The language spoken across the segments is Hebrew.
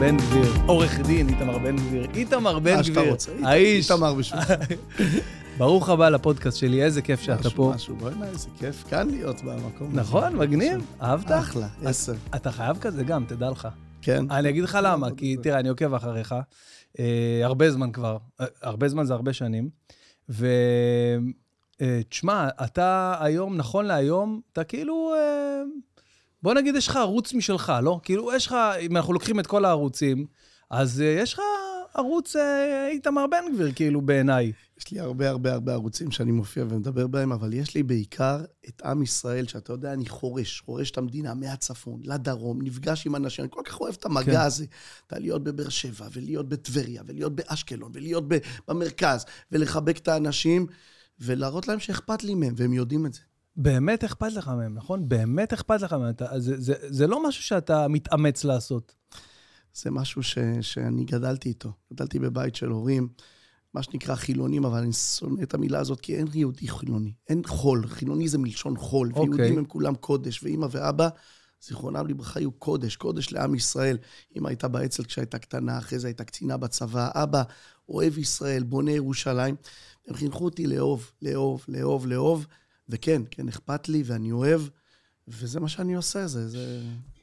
בן גביר, עורך דין איתמר בן גביר, איתמר בן מה שאתה גביר, רוצה. האיש, איתמר בשבילך. ברוך הבא לפודקאסט שלי, איזה כיף שאתה משהו, פה. משהו, בוא'נה, איזה כיף. כאן להיות במקום. הזה. נכון, מגניב, אהבת? אחלה, עשר. אתה חייב כזה גם, תדע לך. כן. אני אגיד לך למה, כי תראה, אני עוקב אחריך, אה, הרבה זמן כבר, אה, הרבה זמן זה הרבה שנים, ותשמע, אתה היום, נכון להיום, אתה כאילו, אה, בוא נגיד, יש לך ערוץ משלך, לא? כאילו, יש לך, אם אנחנו לוקחים את כל הערוצים, אז אה, יש לך ערוץ אה, איתמר בן גביר, כאילו, בעיניי. יש לי הרבה הרבה הרבה ערוצים שאני מופיע ומדבר בהם, אבל יש לי בעיקר את עם ישראל, שאתה יודע, אני חורש, חורש את המדינה מהצפון לדרום, נפגש עם אנשים, אני כל כך אוהב את המגע כן. הזה. אתה להיות בבאר שבע, ולהיות בטבריה, ולהיות באשקלון, ולהיות במרכז, ולחבק את האנשים, ולהראות להם שאכפת לי מהם, והם יודעים את זה. באמת אכפת לך מהם, נכון? באמת אכפת לך מהם. אתה, זה, זה, זה לא משהו שאתה מתאמץ לעשות. זה משהו ש, שאני גדלתי איתו. גדלתי בבית של הורים, מה שנקרא חילונים, אבל אני שונא את המילה הזאת, כי אין יהודי חילוני. אין חול. חילוני זה מלשון חול. אוקיי. ויהודים הם כולם קודש, ואימא ואבא, זיכרונם לברכה, היו קודש, קודש לעם ישראל. אמא הייתה באצ"ל כשהייתה קטנה, אחרי זה הייתה קצינה בצבא. אבא, אוהב ישראל, בונה ירושלים. הם חינכו אותי לאהוב, לאהוב, לאהוב, לאהוב. וכן, כן, אכפת לי ואני אוהב, וזה מה שאני עושה, זה... זה...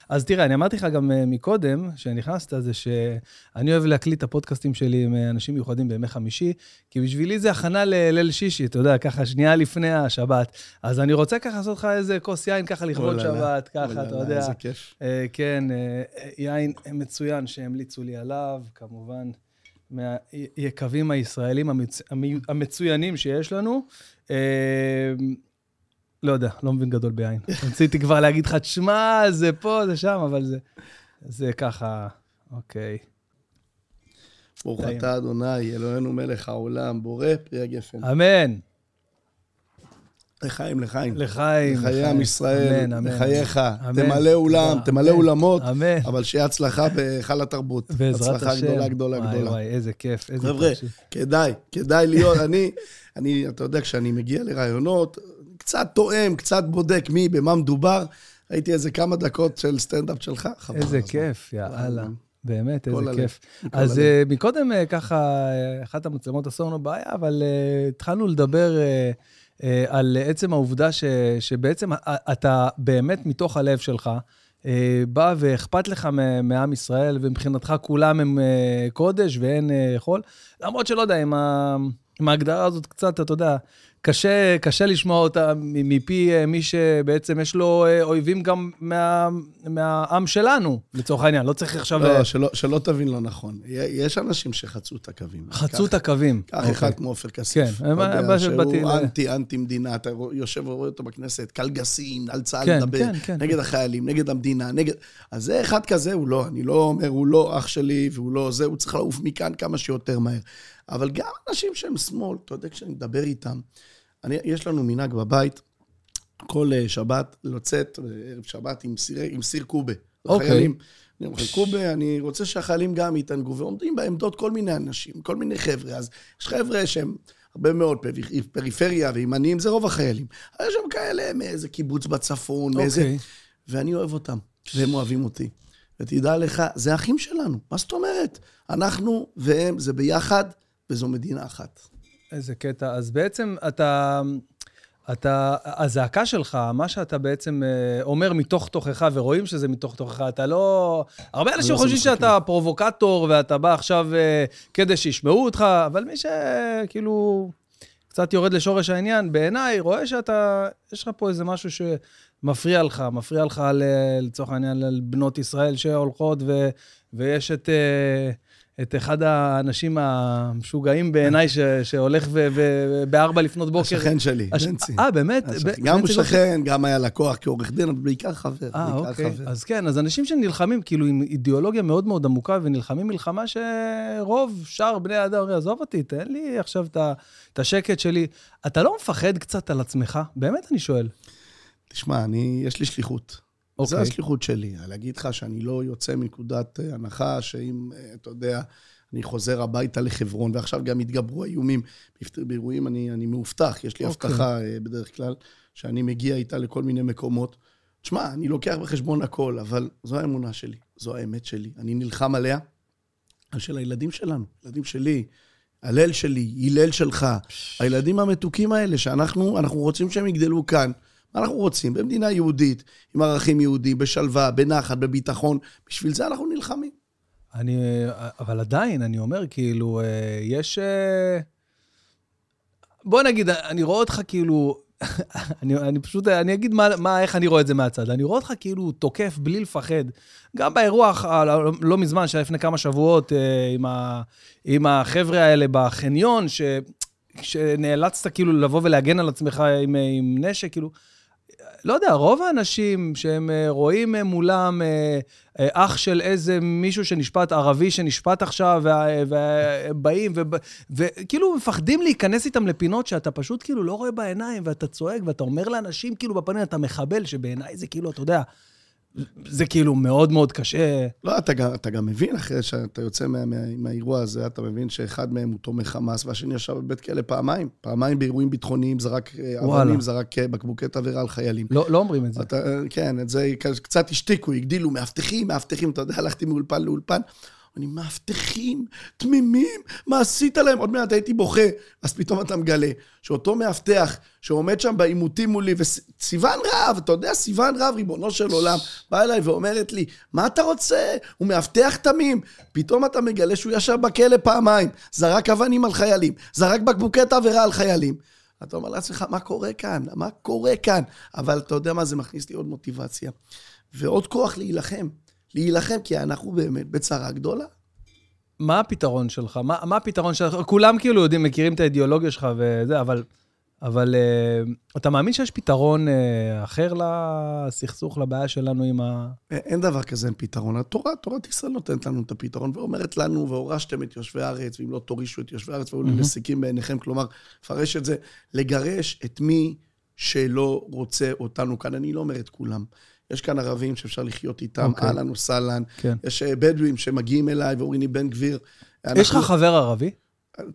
אז תראה, אני אמרתי לך גם אה, מקודם, כשנכנסת, זה שאני אוהב להקליט את הפודקאסטים שלי עם אה, אנשים מיוחדים בימי חמישי, כי בשבילי זה הכנה לליל שישי, אתה יודע, ככה שנייה לפני השבת. אז אני רוצה ככה לעשות לך איזה כוס יין, ככה לכבוד שבת, ככה, אתה יודע. איזה כיף. אה, כן, יין מצוין שהמליצו לי עליו, כמובן, מהיקבים הישראלים המצוינים שיש לנו. לא יודע, לא מבין גדול ביין. רציתי כבר להגיד לך, תשמע, זה פה, זה שם, אבל זה, זה ככה, אוקיי. ברוך. אתה, אדוני, אלוהינו מלך העולם, בורא פרי הגפן. אמן. לחיים, לחיים. לחיים. לחיי עם ישראל, אמן, אמן. לחייך. אמן. תמלא אולם, תמלא. אולמות, אמן. אבל שיהיה הצלחה בהיכל התרבות. בעזרת השם. הצלחה גדולה, גדולה, וואי, גדולה. וואי, איזה כיף, איזה חבר'ה, כיף. כדאי, כדאי להיות, אני, אני, אתה יודע, כשאני מגיע לראיונות, קצת תואם, קצת בודק מי, במה מדובר. ראיתי איזה כמה דקות של סטנדאפ שלך, חבל. איזה הזמן. כיף, יאללה. באמת, איזה הלב, כיף. אז. אה, מקודם אה, ככה, אה, אחת המצלמות עשו לנו בעיה, אבל אה, התחלנו לדבר אה, אה, על עצם העובדה ש, שבעצם אתה באמת מתוך הלב שלך, בא ואכפת לך מעם ישראל, ומבחינתך כולם הם קודש ואין חול. למרות שלא יודע, עם, ה, עם ההגדרה הזאת קצת, אתה יודע, קשה, קשה לשמוע אותה מפי אה, מי שבעצם יש לו אה, אויבים גם מה, מהעם שלנו, לצורך העניין. לא צריך עכשיו... לא, אה, שלא, שלא תבין לא נכון. יש אנשים שחצו את הקווים. חצו את הקווים. קח אוקיי. אחד כמו עופר כסיף. כן, אתה יודע, שבאתי שהוא ל- אנטי, אנטי מדינה, אתה יושב ורואה אותו בכנסת, קלגסים, על צה"ל כן, לדבר, כן, כן. נגד החיילים, נגד המדינה, נגד... אז זה אחד כזה, הוא לא, אני לא אומר, הוא לא אח שלי, והוא לא זה, הוא צריך לעוף מכאן כמה שיותר מהר. אבל גם אנשים שהם שמאל, אתה יודע, כשאני מדבר איתם, אני, יש לנו מנהג בבית, כל אה, שבת, לצאת, אה, ערב שבת, עם סיר, עם סיר קובה. אוקיי. לחיילים. אני אומר, קובה, אני רוצה שהחיילים גם יתענגו, ועומדים בעמדות כל מיני אנשים, כל מיני חבר'ה. אז יש חבר'ה שהם הרבה מאוד פריפ- פריפריה וימניים, זה רוב החיילים. אבל יש שם כאלה מאיזה קיבוץ בצפון, מאיזה... אוקיי. ואני אוהב אותם, והם אוהבים אותי. ותדע לך, זה אחים שלנו, מה זאת אומרת? אנחנו והם, זה ביחד, וזו מדינה אחת. איזה קטע. אז בעצם אתה... אתה, הזעקה שלך, מה שאתה בעצם אה, אומר מתוך תוכך, ורואים שזה מתוך תוכך, אתה לא... הרבה אנשים לא חושבים. שאתה פרובוקטור, ואתה בא עכשיו אה, כדי שישמעו אותך, אבל מי שכאילו קצת יורד לשורש העניין, בעיניי, רואה שאתה, יש לך פה איזה משהו שמפריע לך, מפריע לך לצורך העניין על בנות ישראל שהולכות, ו, ויש את... אה, את אחד האנשים המשוגעים בעיניי, ש- שהולך בארבע לפנות בוקר. השכן שלי, הש- בנצי. אה, באמת? השכן. גם בנצי שכן, גם היה לקוח כעורך דין, אבל בעיקר חבר. אה, אוקיי. חבר. אז כן, אז אנשים שנלחמים, כאילו, עם אידיאולוגיה מאוד מאוד עמוקה, ונלחמים מלחמה שרוב שאר בני האדם עזוב אותי, תן לי עכשיו את השקט שלי. אתה לא מפחד קצת על עצמך? באמת, אני שואל. תשמע, אני, יש לי שליחות. אוקיי. זו השליחות שלי. להגיד לך שאני לא יוצא מנקודת אה, הנחה שאם, אה, אתה יודע, אני חוזר הביתה לחברון, ועכשיו גם התגברו האיומים. באירועים אני, אני מאובטח, יש לי אוקיי. הבטחה אה, בדרך כלל, שאני מגיע איתה לכל מיני מקומות. שמע, אני לוקח בחשבון הכל, אבל זו האמונה שלי, זו האמת שלי. אני נלחם עליה, על של הילדים שלנו, ילדים שלי, הלל שלי, הלל שלך, הילדים המתוקים האלה, שאנחנו אנחנו רוצים שהם יגדלו כאן. מה אנחנו רוצים? במדינה יהודית, עם ערכים יהודיים, בשלווה, בנחת, בביטחון. בשביל זה אנחנו נלחמים. אני, אבל עדיין, אני אומר, כאילו, אה, יש... אה, בוא נגיד, אני רואה אותך כאילו... אני, אני פשוט, אני אגיד מה, מה, איך אני רואה את זה מהצד. אני רואה אותך כאילו תוקף בלי לפחד. גם באירוע לא, לא מזמן, שהיה לפני כמה שבועות, עם, ה, עם החבר'ה האלה בחניון, ש, שנאלצת כאילו לבוא ולהגן על עצמך עם, עם נשק, כאילו... לא יודע, רוב האנשים שהם אה, רואים אה, מולם אה, אח של איזה מישהו שנשפט, ערבי שנשפט עכשיו, ובאים, וכאילו מפחדים להיכנס איתם לפינות שאתה פשוט כאילו לא רואה בעיניים, ואתה צועק, ואתה אומר לאנשים כאילו בפנים, אתה מחבל, שבעיניי זה כאילו, אתה יודע, זה כאילו מאוד מאוד קשה. לא, אתה גם, אתה גם מבין, אחרי שאתה יוצא מה, מה, מהאירוע הזה, אתה מבין שאחד מהם הוא תומך חמאס, והשני ישב בבית כלא פעמיים. פעמיים באירועים ביטחוניים, זרק אה, אבנים, זרק אה, בקבוקי תבערה על חיילים. לא, לא אומרים את זה. אתה, אה, כן, את זה קצת השתיקו, הגדילו, מאבטחים, מאבטחים, אתה יודע, הלכתי מאולפן לאולפן. אני מאבטחים, תמימים, מה עשית להם? עוד מעט הייתי בוכה. אז פתאום אתה מגלה שאותו מאבטח שעומד שם בעימותים מולי, וסיוון רהב, אתה יודע, סיוון רהב, ריבונו של עולם, באה אליי ואומרת לי, מה אתה רוצה? הוא מאבטח תמים. פתאום אתה מגלה שהוא ישב בכלא פעמיים, זרק אבנים על חיילים, זרק בקבוקי תבערה על חיילים. אתה אומר לעצמך, מה קורה כאן? מה קורה כאן? אבל אתה יודע מה, זה מכניס לי עוד מוטיבציה. ועוד כוח להילחם. להילחם, כי אנחנו באמת בצרה גדולה. מה הפתרון שלך? מה, מה הפתרון שלך? כולם כאילו יודעים, מכירים את האידיאולוגיה שלך וזה, אבל, אבל uh, אתה מאמין שיש פתרון uh, אחר לסכסוך, לבעיה שלנו עם ה... אין דבר כזה, אין פתרון. התורה, תורת ישראל נותנת לנו את הפתרון, ואומרת לנו, והורשתם את יושבי הארץ, ואם לא תורישו את יושבי הארץ, והיו mm-hmm. נסיקים בעיניכם, כלומר, פרש את זה, לגרש את מי שלא רוצה אותנו כאן. אני לא אומר את כולם. יש כאן ערבים שאפשר לחיות איתם, אוקיי. אהלן וסהלן. כן. יש אה, בדואים שמגיעים אליי ואומרים לי, בן גביר. אנחנו... יש לך חבר ערבי?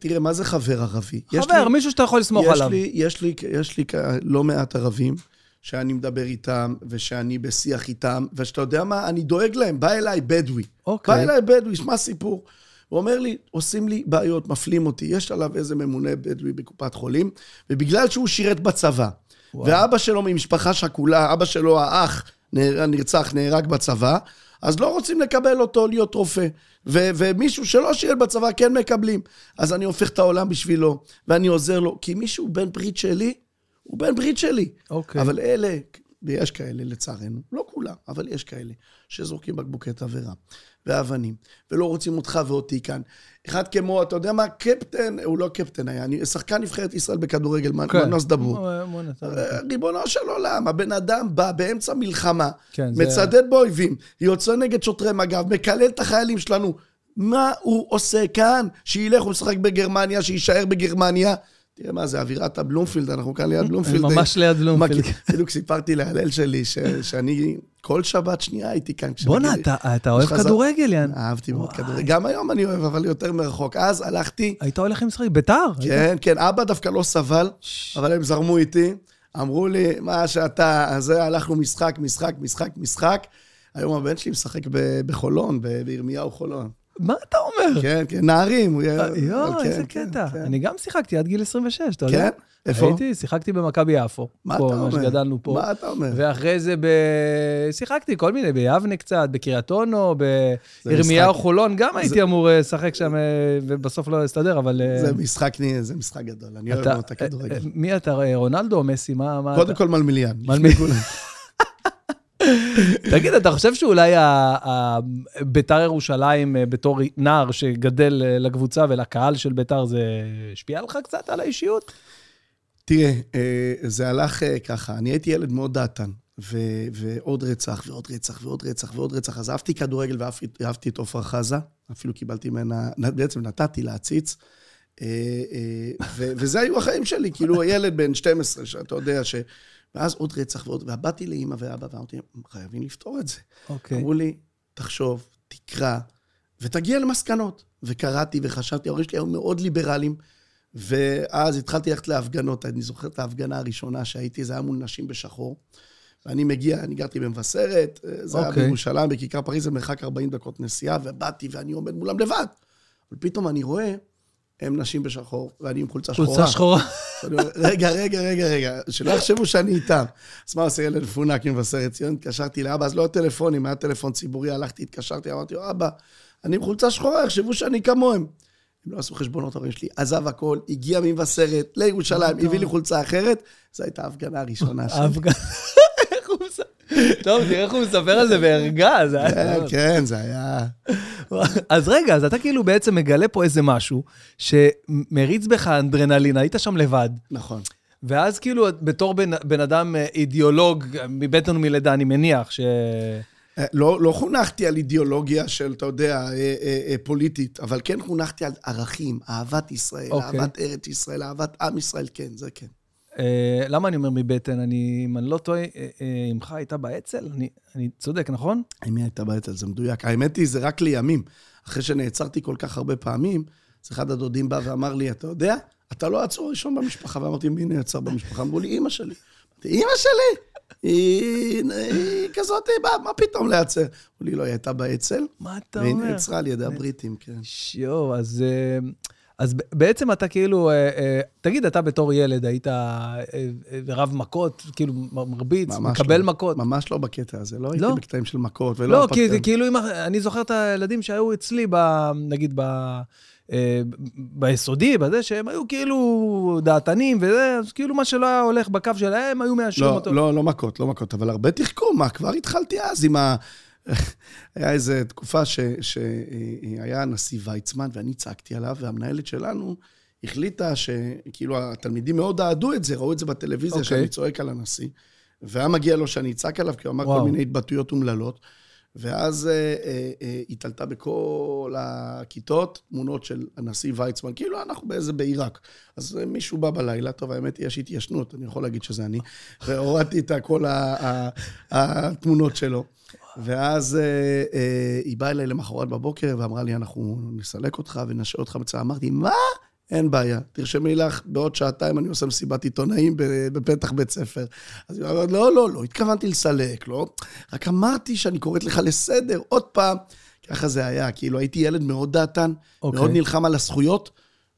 תראה, מה זה חבר ערבי? חבר, לי, מישהו שאתה יכול לסמוך יש עליו. לי, יש, לי, יש לי לא מעט ערבים שאני מדבר איתם, ושאני בשיח איתם, ושאתה יודע מה, אני דואג להם. בא אליי בדואי. אוקיי. בא אליי בדואי, שמע סיפור. הוא אומר לי, עושים לי בעיות, מפלים אותי. יש עליו איזה ממונה בדואי בקופת חולים, ובגלל שהוא שירת בצבא, וואו. ואבא שלו ממשפחה שכולה, אבא שלו האח, נרצח, נהרג בצבא, אז לא רוצים לקבל אותו להיות רופא. ו- ומישהו שלא שירת בצבא כן מקבלים. אז אני הופך את העולם בשבילו, ואני עוזר לו. כי מישהו בן ברית שלי, הוא בן ברית שלי. אוקיי. אבל אלה, ויש כאלה לצערנו, לא כולם, אבל יש כאלה, שזורקים בקבוקי תבערה. ואבנים, ולא רוצים אותך ואותי כאן. אחד כמו, אתה יודע מה, קפטן, הוא לא קפטן היה, אני שחקן נבחרת ישראל בכדורגל, כן. מנוס. אה, ריבונו של עולם, הבן אדם בא באמצע מלחמה, כן, מצדד זה... באויבים, יוצא נגד שוטרי מג"ב, מקלל את החיילים שלנו. מה הוא עושה כאן? שילך, הוא ישחק בגרמניה, שיישאר בגרמניה. תראה מה זה, אווירת הבלומפילד, אנחנו כאן ליד בלומפילד. ממש ליד בלומפילד. בדיוק סיפרתי להלל שלי, שאני כל שבת שנייה הייתי כאן. בואנה, אתה אוהב כדורגל, יאן. אהבתי מאוד כדורגל. גם היום אני אוהב, אבל יותר מרחוק. אז הלכתי... היית הולך עם משחק, ביתר? כן, כן, אבא דווקא לא סבל, אבל הם זרמו איתי. אמרו לי, מה שאתה, אז הלכנו משחק, משחק, משחק, משחק. היום הבן שלי משחק בחולון, בירמיהו חולון. מה אתה אומר? כן, כן, נערים. יואו, כן, איזה כן, קטע. כן. אני גם שיחקתי עד גיל 26, אתה יודע? כן? איפה? הייתי, שיחקתי במכבי יפו. מה אתה אומר? מה שגדלנו פה. מה אתה אומר? ואחרי זה ב... שיחקתי כל מיני, ביבנה קצת, בקריית אונו, בירמיהו חולון, גם הייתי אמור אה, לשחק שם, אה, ובסוף לא הסתדר, אבל... אה, זה משחק, זה משחק גדול, אני אוהב מאוד את הכדורגל. מי אתה, רונלדו או מסי? מה... קודם כל מלמיליאן. מלמיליאן. תגיד, אתה חושב שאולי ביתר ירושלים אה, בתור נער שגדל אה, לקבוצה ולקהל של ביתר, זה השפיע לך קצת על האישיות? תראה, אה, זה הלך ככה, אני הייתי ילד מאוד דעתן, ו- ועוד רצח, ועוד רצח, ועוד רצח, ועוד רצח. אז אהבתי כדורגל ואהבתי את עפרה חזה, אפילו קיבלתי ממנה, בעצם נתתי להציץ. ו- וזה היו החיים שלי, כאילו ילד בן 12, שאתה יודע, ש... ואז עוד רצח ועוד, ובאתי לאימא ואבא ואמרתי, חייבים לפתור את זה. אוקיי. אמרו לי, תחשוב, תקרא, ותגיע למסקנות. וקראתי וחשבתי, ההורים שלי היו מאוד ליברליים, ואז התחלתי ללכת להפגנות. אני זוכר את ההפגנה הראשונה שהייתי, זה היה מול נשים בשחור. ואני מגיע, אני גרתי במבשרת, אה, זה היה אוקיי. בירושלים, בכיכר פריז, זה מרחק 40 דקות נסיעה, ובאתי ואני עומד מולם לבד. אבל פתאום אני רואה, הם נשים בשחור, ואני עם חולצה שחורה. חולצה שחורה. רגע, רגע, רגע, רגע, שלא יחשבו שאני איתם. אז מה עושה ילד מפונק ממבשרת ציון? התקשרתי לאבא, אז לא היה טלפונים, היה טלפון ציבורי, הלכתי, התקשרתי, אמרתי לו, אבא, אני עם חולצה שחורה, יחשבו שאני כמוהם. הם לא עשו חשבונות, ההורים שלי, עזב הכל, הגיע ממבשרת לירושלים, הביא לי חולצה אחרת, זו הייתה ההפגנה הראשונה שלי. ההפגנה. איך הוא מספר? טוב, תראה איך הוא מספר על זה בערגה. זה היה- כן, כן, זה היה... אז רגע, אז אתה כאילו בעצם מגלה פה איזה משהו שמריץ בך אנדרנלין, היית שם לבד. נכון. ואז כאילו, בתור בן, בן אדם אה, אידיאולוג, מבטן ומלידה, אני מניח ש... אה, לא, לא חונכתי על אידיאולוגיה של, אתה יודע, אה, אה, אה, פוליטית, אבל כן חונכתי על ערכים, אהבת ישראל, אוקיי. אהבת ארץ ישראל, אהבת עם ישראל, כן, זה כן. אה, למה אני אומר מבטן? אני, אם אני לא טועה, אה, אה, אמך הייתה באצ"ל? אני, אני צודק, נכון? אמי הייתה באצ"ל, זה מדויק. האמת היא, זה רק לימים. אחרי שנעצרתי כל כך הרבה פעמים, אז אחד הדודים בא ואמר לי, אתה יודע, אתה לא העצור הראשון במשפחה. ואמרתי, מי נעצר במשפחה? אמרו לי, אימא שלי. אמרתי, אימא שלי? היא, היא כזאת, מה, מה פתאום להיעצר? אמרו לי, לא, היא הייתה באצ"ל, מה אתה והיא אומר? נעצרה על ידי הבריטים, כן. שיו, אז, אז בעצם אתה כאילו, אה, אה, תגיד, אתה בתור ילד היית אה, רב מכות, כאילו מרביץ, ממש מקבל לא. מכות? ממש לא בקטע הזה, לא הייתי לא? בקטעים של מכות ולא... לא, כי זה כאילו, אם, אני זוכר את הילדים שהיו אצלי, ב, נגיד, ב, ביסודי, בזה, שהם היו כאילו דעתנים וזה, אז כאילו מה שלא היה הולך בקו שלהם, היו מאשרים לא, אותו. לא, לא מכות, לא מכות, אבל הרבה תחכום, מה, כבר התחלתי אז עם ה... היה איזו תקופה שהיה הנשיא ויצמן, ואני צעקתי עליו, והמנהלת שלנו החליטה שכאילו התלמידים מאוד אהדו את זה, ראו את זה בטלוויזיה, אוקיי. שאני צועק על הנשיא, והיה מגיע לו שאני אצעק עליו, כי הוא אמר וואו. כל מיני התבטאויות אומללות. ואז אה, אה, אה, היא תלתה בכל הכיתות תמונות של הנשיא ויצמן, כאילו אנחנו באיזה בעיראק. אז אה, מישהו בא בלילה, טוב, האמת היא, יש התיישנות, אני יכול להגיד שזה אני, והורדתי את כל התמונות שלו. ואז אה, אה, היא באה אליי למחרת בבוקר ואמרה לי, אנחנו נסלק אותך ונשעה אותך בצבא. אמרתי, מה? אין בעיה, תרשמי לך, בעוד שעתיים אני עושה מסיבת עיתונאים בפתח בית ספר. אז היא אומרת, לא, לא, לא התכוונתי לסלק, לא. רק אמרתי שאני קוראת לך לסדר, עוד פעם. ככה זה היה, כאילו הייתי ילד מאוד דעתן, אוקיי. מאוד נלחם על הזכויות,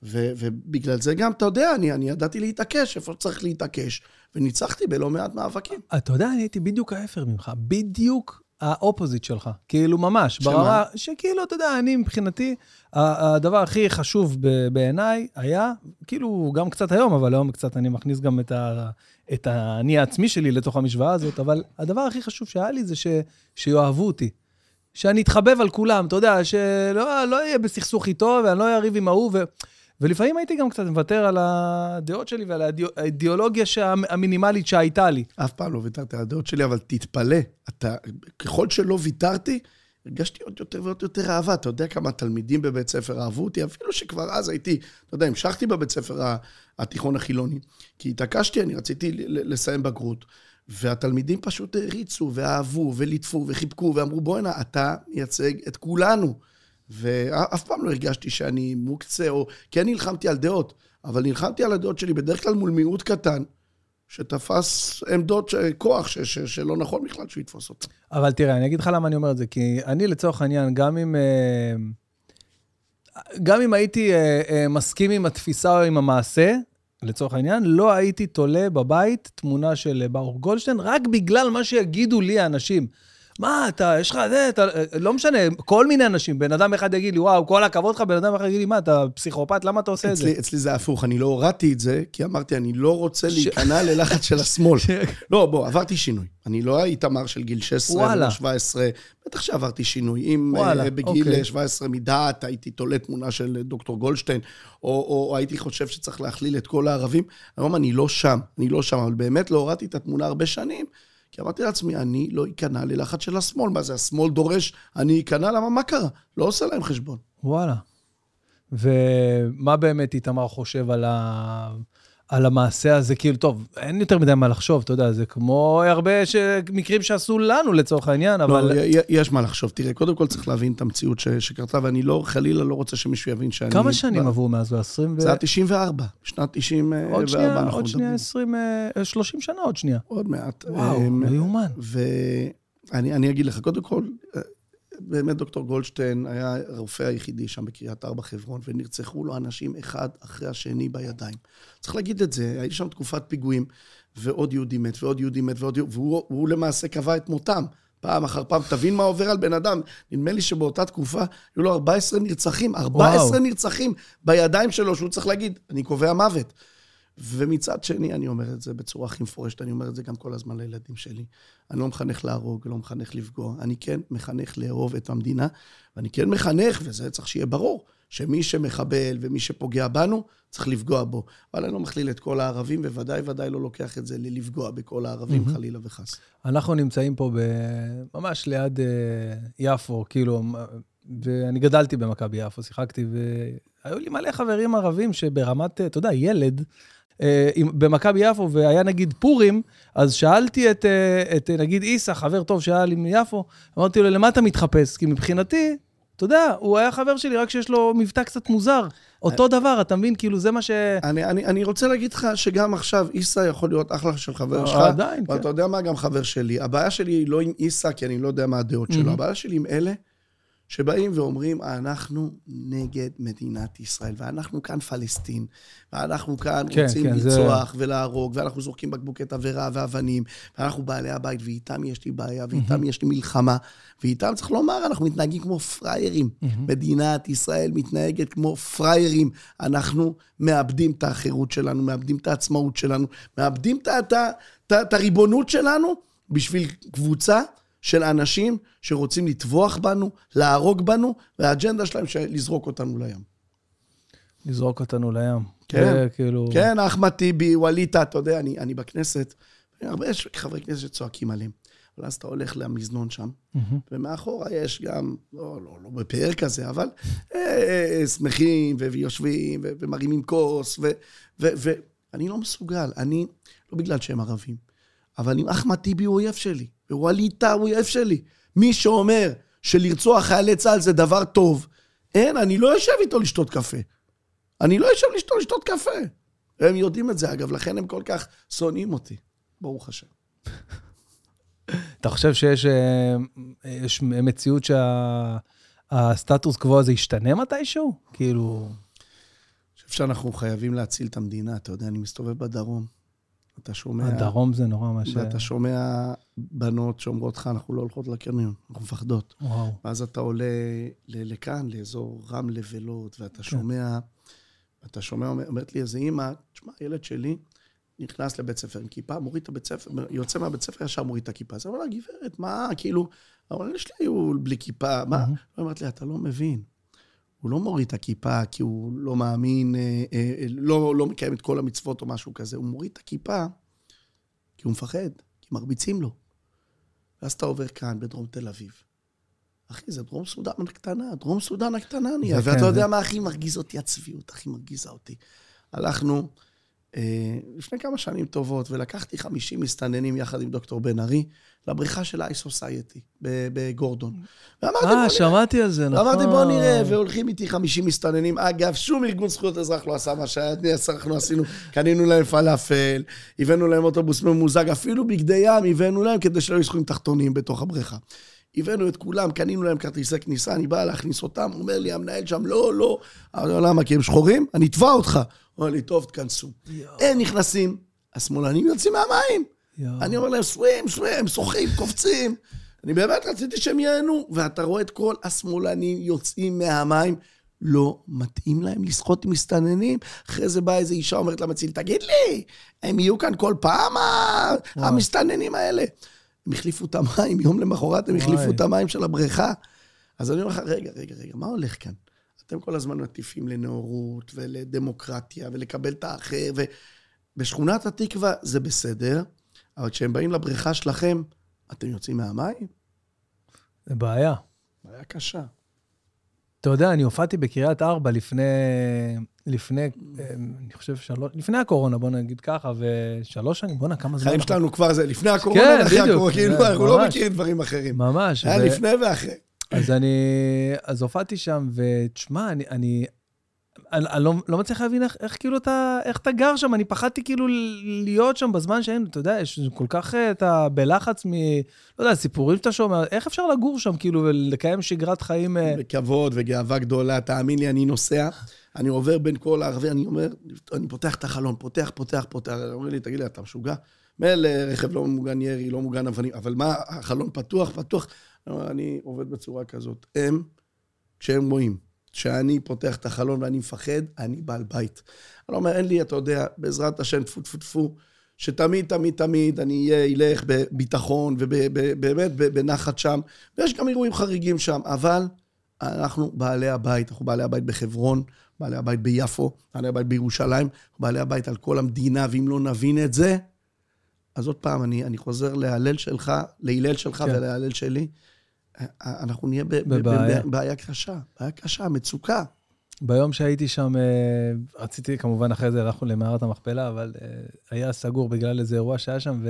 ו- ובגלל זה גם, אתה יודע, אני, אני ידעתי להתעקש איפה צריך להתעקש, וניצחתי בלא מעט מאבקים. אתה יודע, אני הייתי בדיוק ההפך ממך, בדיוק האופוזיט שלך. כאילו, ממש, שמה? ברמה שכאילו, אתה יודע, אני מבחינתי, הדבר הכי חשוב בעיניי היה, כאילו, גם קצת היום, אבל היום קצת אני מכניס גם את, ה, את האני העצמי שלי לתוך המשוואה הזאת, אבל הדבר הכי חשוב שהיה לי זה ש, שיאהבו אותי. שאני אתחבב על כולם, אתה יודע, שלא לא אהיה בסכסוך איתו, ואני לא אריב עם ההוא, ו... ולפעמים הייתי גם קצת מוותר על הדעות שלי ועל האידיאו- האידיאולוגיה המינימלית שהייתה לי. אף פעם לא ויתרתי על הדעות שלי, אבל תתפלא, אתה, ככל שלא ויתרתי, הרגשתי עוד יותר ועוד יותר אהבה. אתה יודע כמה תלמידים בבית ספר אהבו אותי, אפילו שכבר אז הייתי, אתה יודע, המשכתי בבית ספר התיכון החילוני, כי התעקשתי, אני רציתי לסיים בגרות, והתלמידים פשוט העריצו ואהבו וליטפו וחיבקו ואמרו, בוא'נה, אתה מייצג את כולנו. ואף פעם לא הרגשתי שאני מוקצה, או כן נלחמתי על דעות, אבל נלחמתי על הדעות שלי בדרך כלל מול מיעוט קטן, שתפס עמדות, ש- כוח ש, ש, שלא נכון בכלל שהוא יתפוס אותן. אבל תראה, אני אגיד לך למה אני אומר את זה, כי אני לצורך העניין, גם אם... אה, גם אם הייתי אה, אה, מסכים עם התפיסה או עם המעשה, לצורך העניין, לא הייתי תולה בבית תמונה של אה, ברוך גולדשטיין, רק בגלל מה שיגידו לי האנשים. מה, אתה, יש לך זה, אתה, לא משנה, כל מיני אנשים. בן אדם אחד יגיד לי, וואו, כל הכבוד לך, בן אדם אחד יגיד לי, מה, אתה פסיכופת, למה אתה עושה את זה? אצלי, אצלי זה הפוך, אני לא הורדתי את זה, כי אמרתי, אני לא רוצה להיכנע ללחץ של השמאל. לא, בוא, עברתי שינוי. אני לא האיתמר של גיל 16 וואלה. ולא 17, בטח שעברתי שינוי. אם וואלה, אה, בגיל אוקיי. אה, 17 מדעת הייתי תולה תמונה של דוקטור גולדשטיין, או, או, או הייתי חושב שצריך להכליל את כל הערבים, היום אני לא שם, אני לא שם, אבל באמת לא הורדתי את התמונה הרבה שנים. כי אמרתי לעצמי, אני לא אכנע ללחץ של השמאל. מה זה, השמאל דורש, אני אכנע, למה, מה קרה? לא עושה להם חשבון. וואלה. ומה באמת איתמר חושב על, ה... על המעשה הזה, כאילו, טוב, אין יותר מדי מה לחשוב, אתה יודע, זה כמו הרבה ש... מקרים שעשו לנו לצורך העניין, אבל... לא, יש מה לחשוב. תראה, קודם כל צריך להבין את המציאות ש... שקרתה, ואני לא, חלילה לא רוצה שמישהו יבין שאני... כמה שנים עברו מאז? זה 20 ו... זה היה 94, שנת 94 עוד שנייה, עוד שנייה 20, 30 שנה עוד שנייה. עוד מעט. וואו, לא יאומן. ואני אגיד לך, קודם כל, באמת דוקטור גולדשטיין היה הרופא היחידי שם בקריית ארבע חברון, ונרצחו לו אנשים אחד אחרי השני בידיים. צריך להגיד את זה, הייתי שם תקופת פיגועים, ועוד יהודי מת, ועוד יהודי מת, ועוד יהודי, והוא למעשה קבע את מותם. פעם אחר פעם, תבין מה עובר על בן אדם. נדמה לי שבאותה תקופה היו לו 14 נרצחים, 14 וואו. נרצחים בידיים שלו, שהוא צריך להגיד, אני קובע מוות. ומצד שני, אני אומר את זה בצורה הכי מפורשת, אני אומר את זה גם כל הזמן לילדים שלי. אני לא מחנך להרוג, לא מחנך לפגוע. אני כן מחנך לאהוב את המדינה, ואני כן מחנך, וזה צריך שיהיה ברור, שמי שמחבל ומי שפוגע בנו, צריך לפגוע בו. אבל אני לא מכליל את כל הערבים, וודאי ודאי לא לוקח את זה ללפגוע בכל הערבים, mm-hmm. חלילה וחס. אנחנו נמצאים פה ממש ליד uh, יפו, כאילו, ואני גדלתי במכבי יפו, שיחקתי, והיו לי מלא חברים ערבים שברמת, אתה יודע, ילד, אה, במכבי יפו, והיה נגיד פורים, אז שאלתי את, אה, את נגיד איסה, חבר טוב שהיה לי מיפו, אמרתי לו, למה אתה מתחפש? כי מבחינתי, אתה יודע, הוא היה חבר שלי, רק שיש לו מבטא קצת מוזר. אותו דבר, אתה מבין? כאילו, זה מה ש... אני, אני, אני רוצה להגיד לך שגם עכשיו, איסה יכול להיות אחלה של חבר אה, שלך. עדיין, כן. ואתה יודע מה, גם חבר שלי. הבעיה שלי היא לא עם איסה, כי אני לא יודע מה הדעות שלו. הבעיה שלי עם אלה שבאים ואומרים, אנחנו נגד מדינת ישראל, ואנחנו כאן פלסטין, ואנחנו כאן כן, רוצים כן, לרצוח זה... ולהרוג, ואנחנו זורקים בקבוקי תבערה ואבנים, ואנחנו בעלי הבית, ואיתם יש לי בעיה, ואיתם mm-hmm. יש לי מלחמה, ואיתם צריך לומר, אנחנו מתנהגים כמו פראיירים. Mm-hmm. מדינת ישראל מתנהגת כמו פראיירים. אנחנו מאבדים את החירות שלנו, מאבדים את העצמאות שלנו, מאבדים את הריבונות שלנו בשביל קבוצה. של אנשים שרוצים לטבוח בנו, להרוג בנו, והאג'נדה שלהם של לזרוק אותנו לים. לזרוק אותנו לים. כן, כאילו... כן, אחמד טיבי, ווליד אתה יודע, אני, אני בכנסת, הרבה יש חברי כנסת שצועקים עליהם. אבל אז אתה הולך למזנון שם, mm-hmm. ומאחורה יש גם, לא, לא, לא בפאר כזה, אבל אה, אה, אה, שמחים ויושבים ו- ומרימים כוס, ואני לא מסוגל, אני, לא בגלל שהם ערבים, אבל אם אחמד טיבי הוא אויב שלי, ווליד טאה הוא אויב שלי. מי שאומר שלרצוח חיילי צה"ל זה דבר טוב, אין, אני לא יושב איתו לשתות קפה. אני לא יושב איתו לשתות קפה. הם יודעים את זה, אגב, לכן הם כל כך שונאים אותי. ברוך השם. אתה חושב שיש אה, יש מציאות שהסטטוס קוו הזה ישתנה מתישהו? כאילו... אני חושב שאנחנו חייבים להציל את המדינה. אתה יודע, אני מסתובב בדרום. אתה שומע... הדרום זה נורא מה ש... ואתה שומע בנות שאומרות לך, אנחנו לא הולכות לקניון, אנחנו מפחדות. וואו. ואז אתה עולה לכאן, לאזור רמלה ולוד, ואתה כן. שומע, אתה שומע, אומרת לי איזה אימא, תשמע, הילד שלי נכנס לבית ספר עם כיפה, מוריד את הבית ספר, יוצא מהבית ספר, ישר מוריד את הכיפה. אז אמר לה, גברת, מה, כאילו, אבל יש לי היו בלי כיפה, מה? היא אומרת לי, אתה לא מבין. הוא לא מוריד את הכיפה כי הוא לא מאמין, אה, אה, לא, לא מקיים את כל המצוות או משהו כזה, הוא מוריד את הכיפה כי הוא מפחד, כי מרביצים לו. ואז אתה עובר כאן, בדרום תל אביב. אחי, זה דרום סודן הקטנה, דרום סודן הקטנה נהיה. ואתה כן, יודע זה... מה הכי מרגיז אותי? הצביעות הכי מרגיזה אותי. הלכנו לפני כמה שנים טובות, ולקחתי 50 מסתננים יחד עם דוקטור בן ארי לבריכה של ה-i Society בגורדון. ואמרתי, אה, שמעתי על זה, נכון. אמרתי, בוא נראה, והולכים איתי 50 מסתננים. אגב, שום ארגון זכויות אזרח לא עשה מה שאנחנו עשינו. קנינו להם פלאפל, הבאנו להם אוטובוס ממוזג, אפילו בגדי ים הבאנו להם כדי שלא יהיו זכויים תחתונים בתוך הבריכה. הבאנו את כולם, קנינו להם כרטיסי כניסה, אני בא להכניס אותם, אומר לי המנהל שם, לא, לא. אמרתי לו, למה? כי הם שחורים? אני אתבע אותך. הוא אומר לי, טוב, תכנסו. הם נכנסים, השמאלנים יוצאים מהמים. אני אומר להם, סווים, סווים, שוחים, קופצים. אני באמת רציתי שהם ייהנו, ואתה רואה את כל השמאלנים יוצאים מהמים. לא מתאים להם לשחות עם מסתננים. אחרי זה באה איזו אישה, אומרת למציל, תגיד לי, הם יהיו כאן כל פעם, המסתננים האלה? הם החליפו את המים, יום למחרת הם החליפו את המים של הבריכה. אז אני אומר לך, רגע, רגע, רגע, מה הולך כאן? אתם כל הזמן מטיפים לנאורות ולדמוקרטיה ולקבל את האחר, ובשכונת התקווה זה בסדר, אבל כשהם באים לבריכה שלכם, אתם יוצאים מהמים? זה בעיה. בעיה קשה. אתה יודע, אני הופעתי בקריית ארבע לפני, לפני, אה, אני חושב, שלוש, לפני הקורונה, בוא נגיד ככה, ושלוש שנים, בואנה, כמה זמן... אנחנו- שלנו כבר זה לפני הקורונה, כן, אחרי בדיוק. הקורונה, כאילו, זה אנחנו לא. מכירים דברים אחרים. ממש. היה ו- לפני ואחרי. אז אני, אז הופעתי שם, ותשמע, אני, אני, אני, לא, לא מצליח להבין איך, איך כאילו אתה, איך אתה גר שם, אני פחדתי כאילו להיות שם בזמן שהיינו, אתה יודע, יש כל כך, אה, אתה בלחץ מ... לא יודע, סיפורים שאתה שומע, איך אפשר לגור שם, כאילו, ולקיים שגרת חיים... אה, בכבוד וגאווה גדולה, תאמין לי, אני נוסע, אני עובר בין כל הערבי, אני אומר, אני פותח את החלון, פותח, פותח, פותח, אומרים לי, תגיד לי, אתה משוגע? מילא רכב לא מוגן ירי, לא מוגן אבנים, אבל מה, החלון פתוח, פתוח. אומר, אני עובד בצורה כזאת. הם, כשהם רואים שאני פותח את החלון ואני מפחד, אני בעל בית. אני אומר, אין לי, אתה יודע, בעזרת השם, טפו טפו טפו, שתמיד, תמיד, תמיד אני ילך בביטחון ובאמת בנחת שם, ויש גם אירועים חריגים שם, אבל אנחנו בעלי הבית, אנחנו בעלי הבית בחברון, בעלי הבית ביפו, בעלי הבית בירושלים, בעלי הבית על כל המדינה, ואם לא נבין את זה, אז עוד פעם, אני, אני חוזר להלל שלך, להלל שלך כן. ולהלל שלי. אנחנו נהיה בבעיה. בבעיה קשה, בעיה קשה, מצוקה. ביום שהייתי שם, אה, רציתי, כמובן, אחרי זה הלכנו למערת המכפלה, אבל אה, היה סגור בגלל איזה אירוע שהיה שם,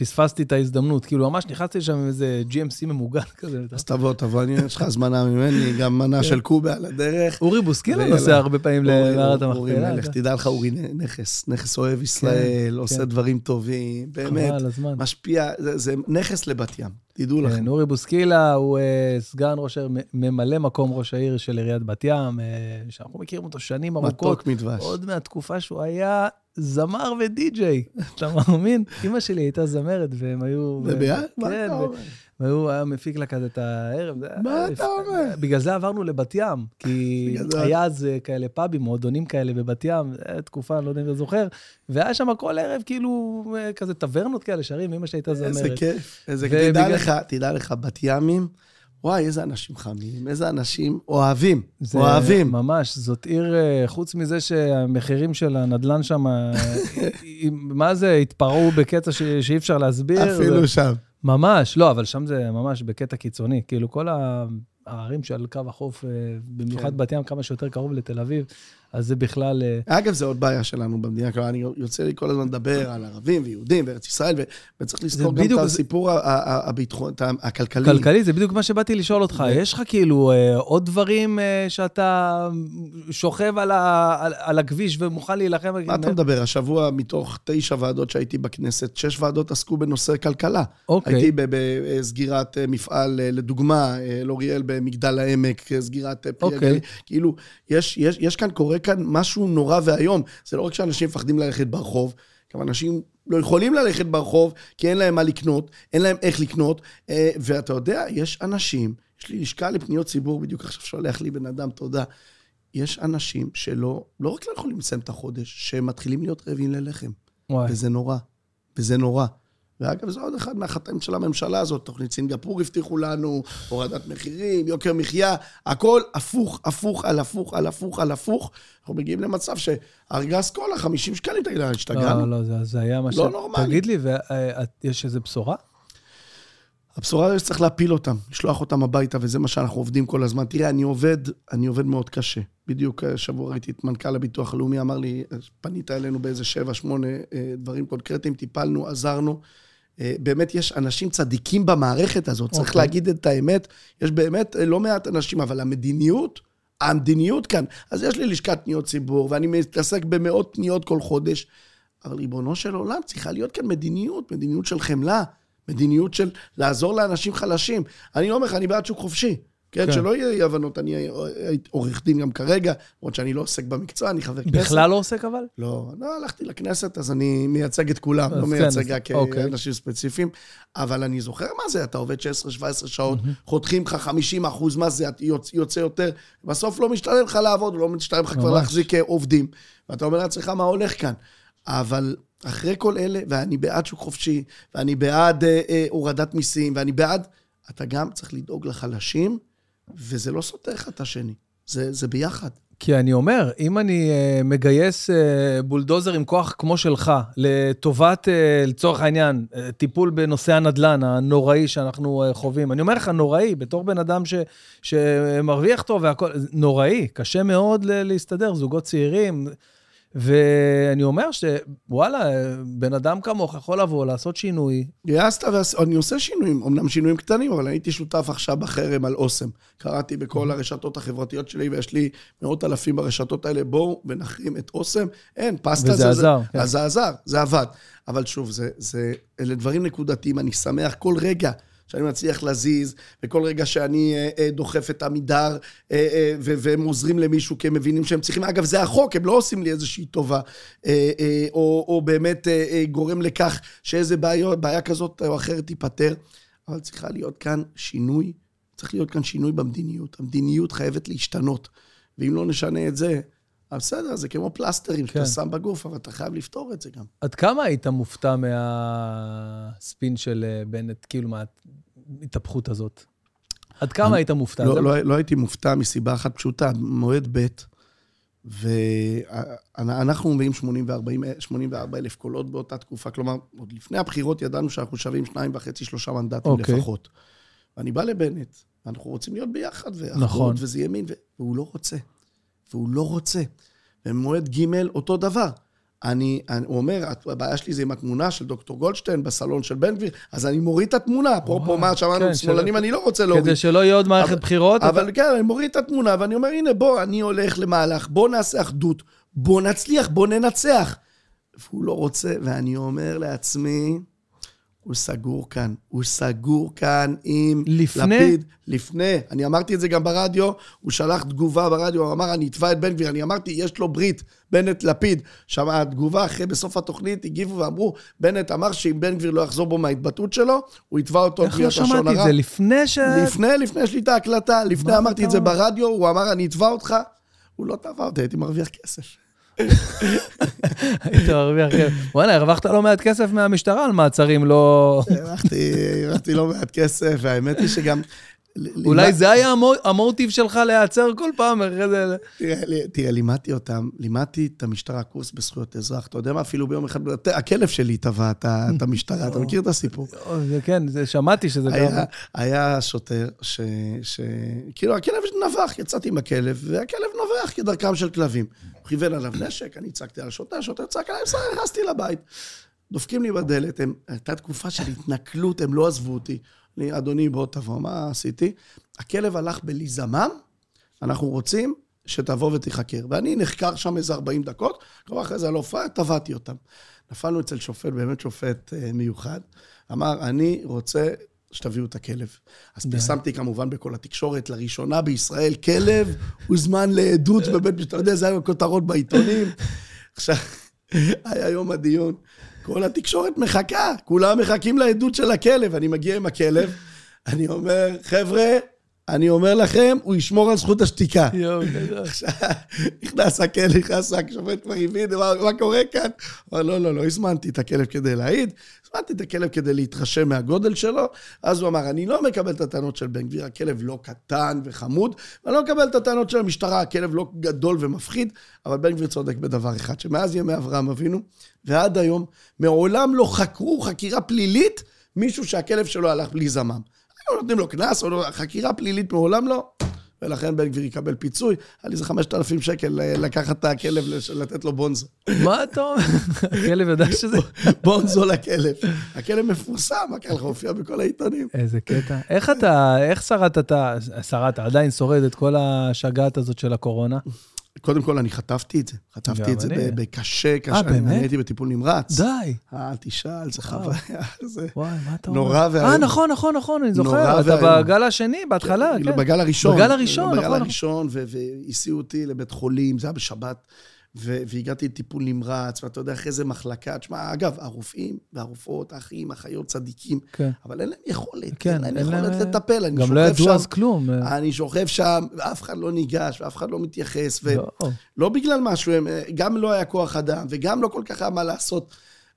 ופספסתי את ההזדמנות. כאילו, ממש נכנסתי שם עם איזה GMC ממוגן כזה. אז תבוא, תבוא, אני, יש לך הזמנה ממני, גם מנה של קובה על הדרך. אורי בוסקילה. נוסע הרבה פעמים למערת אורי המכפלה. מלך, תדע לך, אורי נכס, נכס אוהב ישראל, עושה כן. דברים טובים, באמת. משפיע, זה נכס לבת ים, תדעו לכם. כן, אורי בוסקילה הוא אה, סגן ראש העיר, ממלא מקום ראש העיר של עיריית בת ים, אה, שאנחנו מכירים אותו שנים ארוכות. מתוק מדבש. עוד מהתקופה שהוא היה זמר ודי-ג'יי, אתה מאמין? אימא שלי הייתה זמרת, והם היו... וביד? מה כן, אתה אומר? והוא היה מפיק לה כזה את הערב. זה מה אתה אומר? בגלל זה עברנו לבת ים, כי זה- היה אז אה, כאלה פאבים, מועדונים כאלה בבת ים, תקופה, אני לא יודע אם אתה זוכר, והיה שם כל ערב כאילו אה, כזה טברנות כאלה, שרים, אימא שלי הייתה זמרת. איזה כיף, איזה כיף. תדע לך, תדע לך, בת ימים, וואי, איזה אנשים חמים, איזה אנשים אוהבים, זה אוהבים. ממש, זאת עיר, אה, חוץ מזה שהמחירים של הנדלן שם, אה, מה זה, התפרעו בקטע ש- שאי אפשר להסביר. אפילו זה- שם. ממש, לא, אבל שם זה ממש בקטע קיצוני. כאילו, כל הערים שעל קו החוף, אה, במיוחד כן. בת ים, כמה שיותר קרוב לתל אביב, אז זה בכלל... אה, אגב, זו עוד בעיה שלנו במדינה, כלומר, אני יוצא לי כל הזמן לדבר על ערבים ויהודים וארץ ישראל, ו- וצריך לזכור גם את בדיוק, זה- הסיפור הביטחון, את הכלכלי. כלכלי, זה בדיוק מה שבאתי לשאול אותך. ו- יש לך כאילו אה, עוד דברים אה, שאתה שוכב על ה- על- על הכביש ומוכן להילחם? מה אתה מדבר? השבוע, מתוך תשע ועדות שהייתי בכנסת, שש ועדות עסקו בנושא כלכלה. אוקיי. הייתי בסגירת מפעל, לדוגמה, לוריאל במגדל העמק, סגירת אוקיי. כאילו, יש, יש, יש כאן, קורה כאן משהו נורא ואיום. זה לא רק שאנשים מפחדים ללכת ברחוב, גם אנשים לא יכולים ללכת ברחוב, כי אין להם מה לקנות, אין להם איך לקנות. אה, ואתה יודע, יש אנשים, יש לי לשכה לפניות ציבור, בדיוק עכשיו שולח לי בן אדם, תודה. יש אנשים שלא, לא רק לא יכולים לסיים את החודש, שהם מתחילים להיות רעבים ללחם. וואי. וזה נורא, וזה נורא. ואגב, זה עוד אחד מהחטאים של הממשלה הזאת. תוכנית סינגפור הבטיחו לנו, הורדת מחירים, יוקר מחיה, הכל הפוך, הפוך, על הפוך, על הפוך, על הפוך. אנחנו מגיעים למצב שארגז קולה, 50 שקלים, תגיד, השתגענו? לא, לא, זה- זה היה מה ש... לא נורמלי. תגיד לי, ויש איזו בשורה? הבשורה היא שצריך להפיל אותם, לשלוח אותם הביתה, וזה מה שאנחנו עובדים כל הזמן. תראה, אני עובד, אני עובד מאוד קשה. בדיוק השבוע ראיתי את מנכ"ל הביטוח הלאומי, אמר לי, פנית אלינו באיזה שבע, שמונה אה, דברים קונקרטיים, טיפלנו, עזרנו. אה, באמת יש אנשים צדיקים במערכת הזאת, צריך אוקיי. להגיד את האמת. יש באמת אה, לא מעט אנשים, אבל המדיניות, המדיניות כאן, אז יש לי לשכת פניות ציבור, ואני מתעסק במאות פניות כל חודש, אבל ריבונו של עולם, צריכה להיות כאן מדיניות, מדיניות של חמלה, מדיניות של לעזור לאנשים חלשים. אני לא אומר לך, אני בעד שוק חופשי. כן, כן. שלא יהיה אי הבנות, אני עורך דין גם כרגע, למרות שאני לא עוסק במקצוע, אני חבר כנסת. בכלל לא עוסק אבל? לא, לא, הלכתי לכנסת, אז אני מייצג את כולם, לא כן, מייצג רק אוקיי. אנשים ספציפיים. אבל אני זוכר מה זה, אתה עובד 16-17 שעות, חותכים לך 50 אחוז, מה זה, את יוצ- יוצא יותר, בסוף לא משתלם לך לעבוד, לא משתלם לך כבר. להחזיק אה, עובדים. ואתה אומר לעצמך, מה הולך כאן? אבל אחרי כל אלה, ואני בעד שוק חופשי, ואני בעד אה, אה, הורדת מיסים, ואני בעד, אתה גם צריך לדאוג לחלשים, וזה לא סותר אחד את השני, זה, זה ביחד. כי אני אומר, אם אני uh, מגייס uh, בולדוזר עם כוח כמו שלך, לטובת, uh, לצורך העניין, uh, טיפול בנושא הנדל"ן הנוראי שאנחנו uh, חווים, אני אומר לך, נוראי, בתור בן אדם ש, שמרוויח טוב והכול, נוראי, קשה מאוד להסתדר, זוגות צעירים. ואני אומר שוואלה, בן אדם כמוך יכול לבוא, לעשות שינוי. גייסת, ואני עושה שינויים, אמנם שינויים קטנים, אבל הייתי שותף עכשיו בחרם על אוסם. קראתי בכל הרשתות החברתיות שלי, ויש לי מאות אלפים ברשתות האלה, בואו ונחרים את אוסם. אין, פסטה זה... וזה עזר. כן. זה עזר, זה עבד. אבל שוב, זה, זה, אלה דברים נקודתיים, אני שמח כל רגע. שאני מצליח להזיז, וכל רגע שאני אה, אה, דוחף את עמידר, אה, והם עוזרים למישהו כי הם מבינים שהם צריכים, אגב, זה החוק, הם לא עושים לי איזושהי טובה, או, או באמת גורם לכך שאיזה בעיה, בעיה כזאת או אחרת תיפתר, אבל צריכה להיות כאן שינוי, צריך להיות כאן שינוי במדיניות. המדיניות חייבת להשתנות, ואם לא נשנה את זה, בסדר, זה כמו פלסטרים כן. שאתה שם בגוף, אבל אתה חייב לפתור את זה גם. עד כמה היית מופתע מהספין של אה, בנט, כאילו, מההתהפכות הזאת? עד כמה אני, היית מופתע? לא, לא, לא הייתי מופתע מסיבה אחת פשוטה, מועד ב', ואנחנו מביאים 84 אלף קולות באותה תקופה, כלומר, עוד לפני הבחירות ידענו שאנחנו שווים שניים וחצי, שלושה מנדטים אוקיי. לפחות. ואני בא לבנט, ואנחנו רוצים להיות ביחד, ואחרות, נכון. וזה ימין, והוא לא רוצה. והוא לא רוצה. במועד ג' אותו דבר. אני, אני, הוא אומר, הבעיה שלי זה עם התמונה של דוקטור גולדשטיין בסלון של בן גביר, אז אני מוריד את התמונה, אפרופו מה שאמרנו, כן, שמאלנים אני לא רוצה להוריד. כדי שלא יהיה עוד מערכת אבל, בחירות. אבל אתה... כן, אני מוריד את התמונה, ואני אומר, הנה, בוא, אני הולך למהלך, בוא נעשה אחדות, בוא נצליח, בוא ננצח. והוא לא רוצה, ואני אומר לעצמי, הוא סגור כאן. הוא סגור כאן עם לפני? לפיד. לפני? אני אמרתי את זה גם ברדיו, הוא שלח תגובה ברדיו, הוא אמר, אני אתבע את בן גביר. אני אמרתי, יש לו ברית, בנט-לפיד. שם התגובה אחרי, בסוף התוכנית, הגיבו ואמרו, בנט אמר שאם בן גביר לא יחזור בו מההתבטאות שלו, הוא יתבע אותו איך לא שמעתי את זה? לפני ש... לפני, לפני יש לי את ההקלטה. לפני אמרתי את זה ברדיו, הוא אמר, אני אתבע אותך. הוא לא תבע אותי, הייתי מרוויח כסף. היית מרוויח כסף. וואלה, הרווחת לא מעט כסף מהמשטרה על מעצרים, לא... הרווחתי לא מעט כסף, והאמת היא שגם... אולי זה היה המוטיב שלך להיעצר כל פעם אחרי זה. תראה, לימדתי אותם, לימדתי את המשטרה קורס בזכויות אזרח. אתה יודע מה? אפילו ביום אחד, הכלב שלי טבע את המשטרה, אתה מכיר את הסיפור? כן, שמעתי שזה גם... היה שוטר ש... כאילו, הכלב נבח, יצאתי עם הכלב, והכלב נובח כדרכם של כלבים. כיוון עליו נשק, אני צעקתי על השוטר, השוטר צעק עליי, בסדר, נכנסתי לבית. דופקים לי בדלת, הייתה תקופה של התנכלות, הם לא עזבו אותי. לי, אדוני, בוא תבוא, מה עשיתי? הכלב הלך בלי זמם, אנחנו רוצים שתבוא ותיחקר. ואני נחקר שם איזה 40 דקות, כבר אחרי זה על הופעה, טבעתי אותם. נפלנו אצל שופט, באמת שופט אה, מיוחד, אמר, אני רוצה שתביאו את הכלב. אז פרסמתי כמובן בכל התקשורת, לראשונה בישראל, כלב הוזמן לעדות בבית משפט, אתה יודע, זה היה כותרות בעיתונים. עכשיו, היה יום הדיון. כל התקשורת מחכה, כולם מחכים לעדות של הכלב. אני מגיע עם הכלב, אני אומר, חבר'ה, אני אומר לכם, הוא ישמור על זכות השתיקה. יואו, גדול. נכנס הכלב, נכנס השופט כבר הבין, מה קורה כאן? אמר, לא, לא, לא הזמנתי את הכלב כדי להעיד, הזמנתי את הכלב כדי להתרשם מהגודל שלו. אז הוא אמר, אני לא מקבל את הטענות של בן גביר, הכלב לא קטן וחמוד, ואני לא מקבל את הטענות של המשטרה, הכלב לא גדול ומפחיד, אבל בן גביר צודק בדבר אחד, שמאז ימי אברהם אבינו, ועד היום, מעולם לא חקרו חקירה פלילית מישהו שהכלב שלו הלך בלי זמם. היו נותנים לו קנס, או חקירה פלילית מעולם לא. ולכן בן גביר יקבל פיצוי. היה לי איזה 5,000 שקל אה, לקחת את הכלב, לתת לו בונזו. מה אתה אומר? הכלב יודע שזה... בונזו לכלב. הכלב מפורסם, הכלב הופיע בכל העיתונים. איזה קטע. איך אתה, איך שרדת אתה, שרדת, עדיין שורד את כל השגעת הזאת של הקורונה? קודם כל, אני חטפתי את זה. חטפתי את זה בקשה, קשה. אה, באמת? אני הייתי בטיפול נמרץ. די. אל תשאל, זה חוויה. וואי, מה אתה אומר? נורא ואיום. אה, נכון, נכון, נכון, אני זוכר. אתה בגל השני, בהתחלה, כן. בגל הראשון. בגל הראשון, נכון. בגל הראשון, והסיעו אותי לבית חולים, זה היה בשבת. והגעתי לטיפול נמרץ, ואתה יודע, אחרי זה מחלקה. תשמע, אגב, הרופאים והרופאות, האחים, אחיות, צדיקים, כן. אבל אין להם יכולת, כן, אין להם יכולת להם... לטפל. גם לא ידעו אז כלום. אני שוכב שם, ואף אחד לא ניגש, ואף אחד לא מתייחס, ולא לא בגלל משהו, הם, גם לא היה כוח אדם, וגם לא כל כך היה מה לעשות.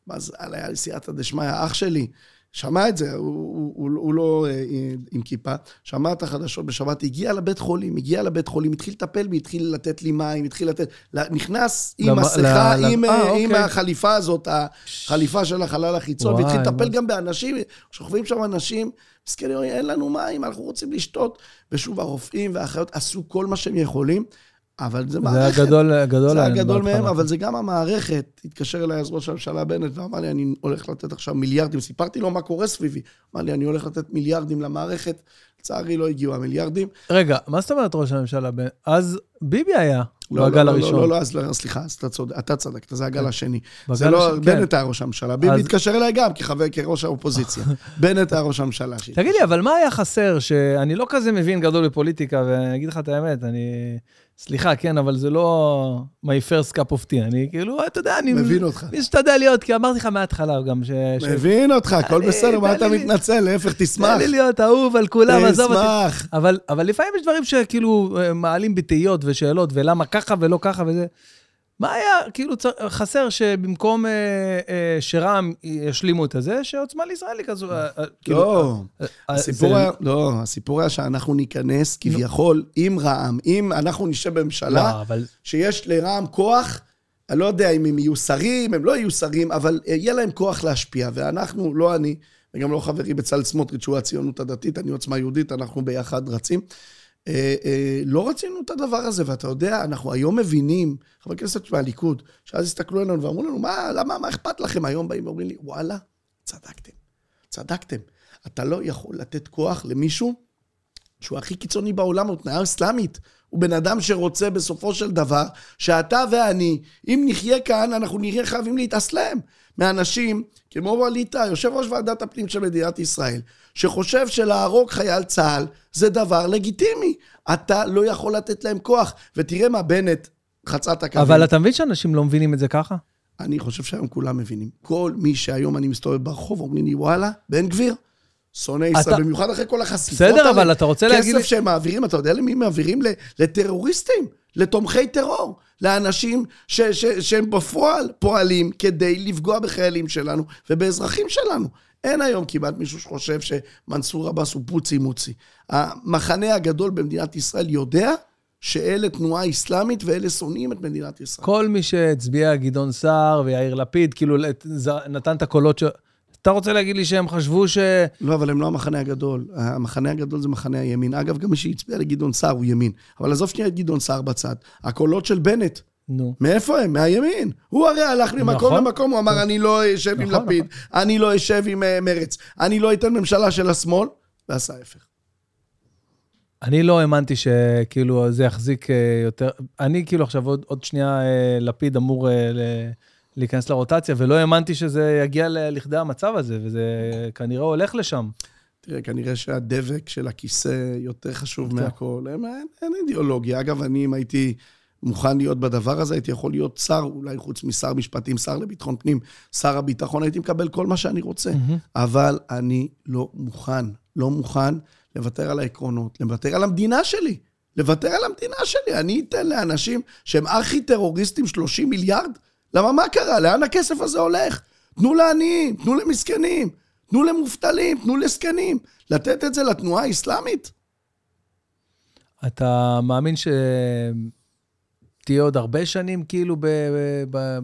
אז היה לי סייעתא דשמיא, אח שלי, שמע את זה, הוא, הוא, הוא, הוא לא אה, עם כיפה, שמע את החדשות בשבת, הגיע לבית חולים, הגיע לבית חולים, התחיל לטפל בי, התחיל לתת לי מים, התחיל לתת... נכנס עם מסכה, עם, אה, עם אוקיי. החליפה הזאת, החליפה של החלל החיצון, והתחיל לטפל גם באנשים, שוכבים שם אנשים, מסכנים, אין לנו מים, אנחנו רוצים לשתות. ושוב, הרופאים והאחיות עשו כל מה שהם יכולים. אבל זה מערכת. זה הגדול, גדול זה הגדול מהם, אבל זה גם המערכת. התקשר אליי אז ראש הממשלה בנט ואמר לי, אני הולך לתת עכשיו מיליארדים. סיפרתי לו מה קורה סביבי. אמר לי, אני הולך לתת מיליארדים למערכת. לצערי לא הגיעו המיליארדים. רגע, מה זאת אומרת ראש הממשלה? אז ביבי היה לא, בגל לא, הראשון. לא, לא, לא, אז לא, סליחה, אז אתה צודק, אתה צדקת, זה הגל כן. השני. זה לא, כן. בנט היה ראש הממשלה. ביבי התקשר אליי גם כחבר, כראש האופוזיציה. בנט היה ראש הממשלה. תגיד לי, אבל מה היה חסר, שאני לא כזה מבין גדול בפוליטיקה, ואני אגיד לך את האמת, אני... סליחה, כן, אבל זה לא my first cup of tea. אני כאילו, אתה יודע, אני... מבין אותך. משתדל להיות, כי אמרתי לך מההתחלה גם ש... מבין אותך, הכל בסדר, מה אתה מתנצל? להפך, תשמח. תן לי להיות אהוב על כולם, עזוב אותי. תשמח. אבל לפעמים יש דברים שכאילו אה, מעלים בתהיות ושאלות, ולמה ככה ולא ככה וזה. מה היה, כאילו, חסר שבמקום אה, אה, שרע"מ ישלימו את הזה, שעוצמה לישראל כזו... אה, אה, כאילו, לא, אה, הסיפור זה... היה, לא, הסיפור היה שאנחנו ניכנס כביכול עם רע"מ, אם אנחנו נשב בממשלה, לא, אבל... שיש לרע"מ כוח, אני לא יודע אם הם יהיו שרים, הם לא יהיו שרים, אבל יהיה להם כוח להשפיע, ואנחנו, לא אני, וגם לא חברי בצלאל סמוטריץ', שהוא הציונות הדתית, אני עוצמה יהודית, אנחנו ביחד רצים. אה, אה, לא רצינו את הדבר הזה, ואתה יודע, אנחנו היום מבינים, חברי כנסת מהליכוד, שאז הסתכלו עלינו ואמרו לנו, מה, למה, מה אכפת לכם? היום באים ואומרים לי, וואלה, צדקתם, צדקתם. אתה לא יכול לתת כוח למישהו שהוא הכי קיצוני בעולם, הוא תנועה אסלאמית. הוא בן אדם שרוצה בסופו של דבר, שאתה ואני, אם נחיה כאן, אנחנו נהיה חייבים להתאסלם. מאנשים כמו ווליד טאה, יושב ראש ועדת הפנים של מדינת ישראל, שחושב שלהרוג חייל צה"ל זה דבר לגיטימי. אתה לא יכול לתת להם כוח. ותראה מה בנט חצה את הקווים. אבל אתה מבין שאנשים לא מבינים את זה ככה? אני חושב שהיום כולם מבינים. כל מי שהיום אני מסתובב ברחוב, אומרים לי, וואלה, בן גביר, שונא ישראל, במיוחד אחרי כל החשיפות האלה. בסדר, אבל אתה רוצה להגיד... כסף שהם מעבירים, אתה יודע למי מעבירים? לטרוריסטים, לתומכי טרור, לאנשים ש, ש, שהם בפועל פועלים כדי לפגוע בחיילים שלנו ובאזרחים שלנו. אין היום כמעט מישהו שחושב שמנסור עבאס הוא פוצי מוצי. המחנה הגדול במדינת ישראל יודע שאלה תנועה אסלאמית ואלה שונאים את מדינת ישראל. כל מי שהצביע גדעון סער ויאיר לפיד, כאילו נתן את הקולות ש... אתה רוצה להגיד לי שהם חשבו ש... לא, אבל הם לא המחנה הגדול. המחנה הגדול זה מחנה הימין. אגב, גם מי שהצביע לגדעון סער הוא ימין. אבל עזוב שנייה את גדעון סער בצד. הקולות של בנט, נו. מאיפה הם? מהימין. הוא הרי הלך ממקום נכון. למקום, הוא אמר, אני לא אשב נכון, עם לפיד, נכון. אני לא אשב עם uh, מרץ, אני לא אתן ממשלה של השמאל, ועשה ההפך. אני לא האמנתי שכאילו זה יחזיק uh, יותר... אני כאילו עכשיו עוד, עוד שנייה uh, לפיד אמור... ל... להיכנס לרוטציה, ולא האמנתי שזה יגיע לכדי המצב הזה, וזה כנראה הולך לשם. תראה, כנראה שהדבק של הכיסא יותר חשוב. מהכל. אין, אין, אין אידיאולוגיה. אגב, אני, אם הייתי מוכן להיות בדבר הזה, הייתי יכול להיות שר, אולי חוץ משר משפטים, שר לביטחון פנים, שר הביטחון, הייתי מקבל כל מה שאני רוצה. Mm-hmm. אבל אני לא מוכן, לא מוכן לוותר על העקרונות, לוותר על המדינה שלי. לוותר על המדינה שלי. אני אתן לאנשים שהם ארכי-טרוריסטים 30 מיליארד? למה מה קרה? לאן הכסף הזה הולך? תנו לעניים, תנו למסכנים, תנו למובטלים, תנו לזקנים. לתת את זה לתנועה האסלאמית? אתה מאמין שתהיה עוד הרבה שנים כאילו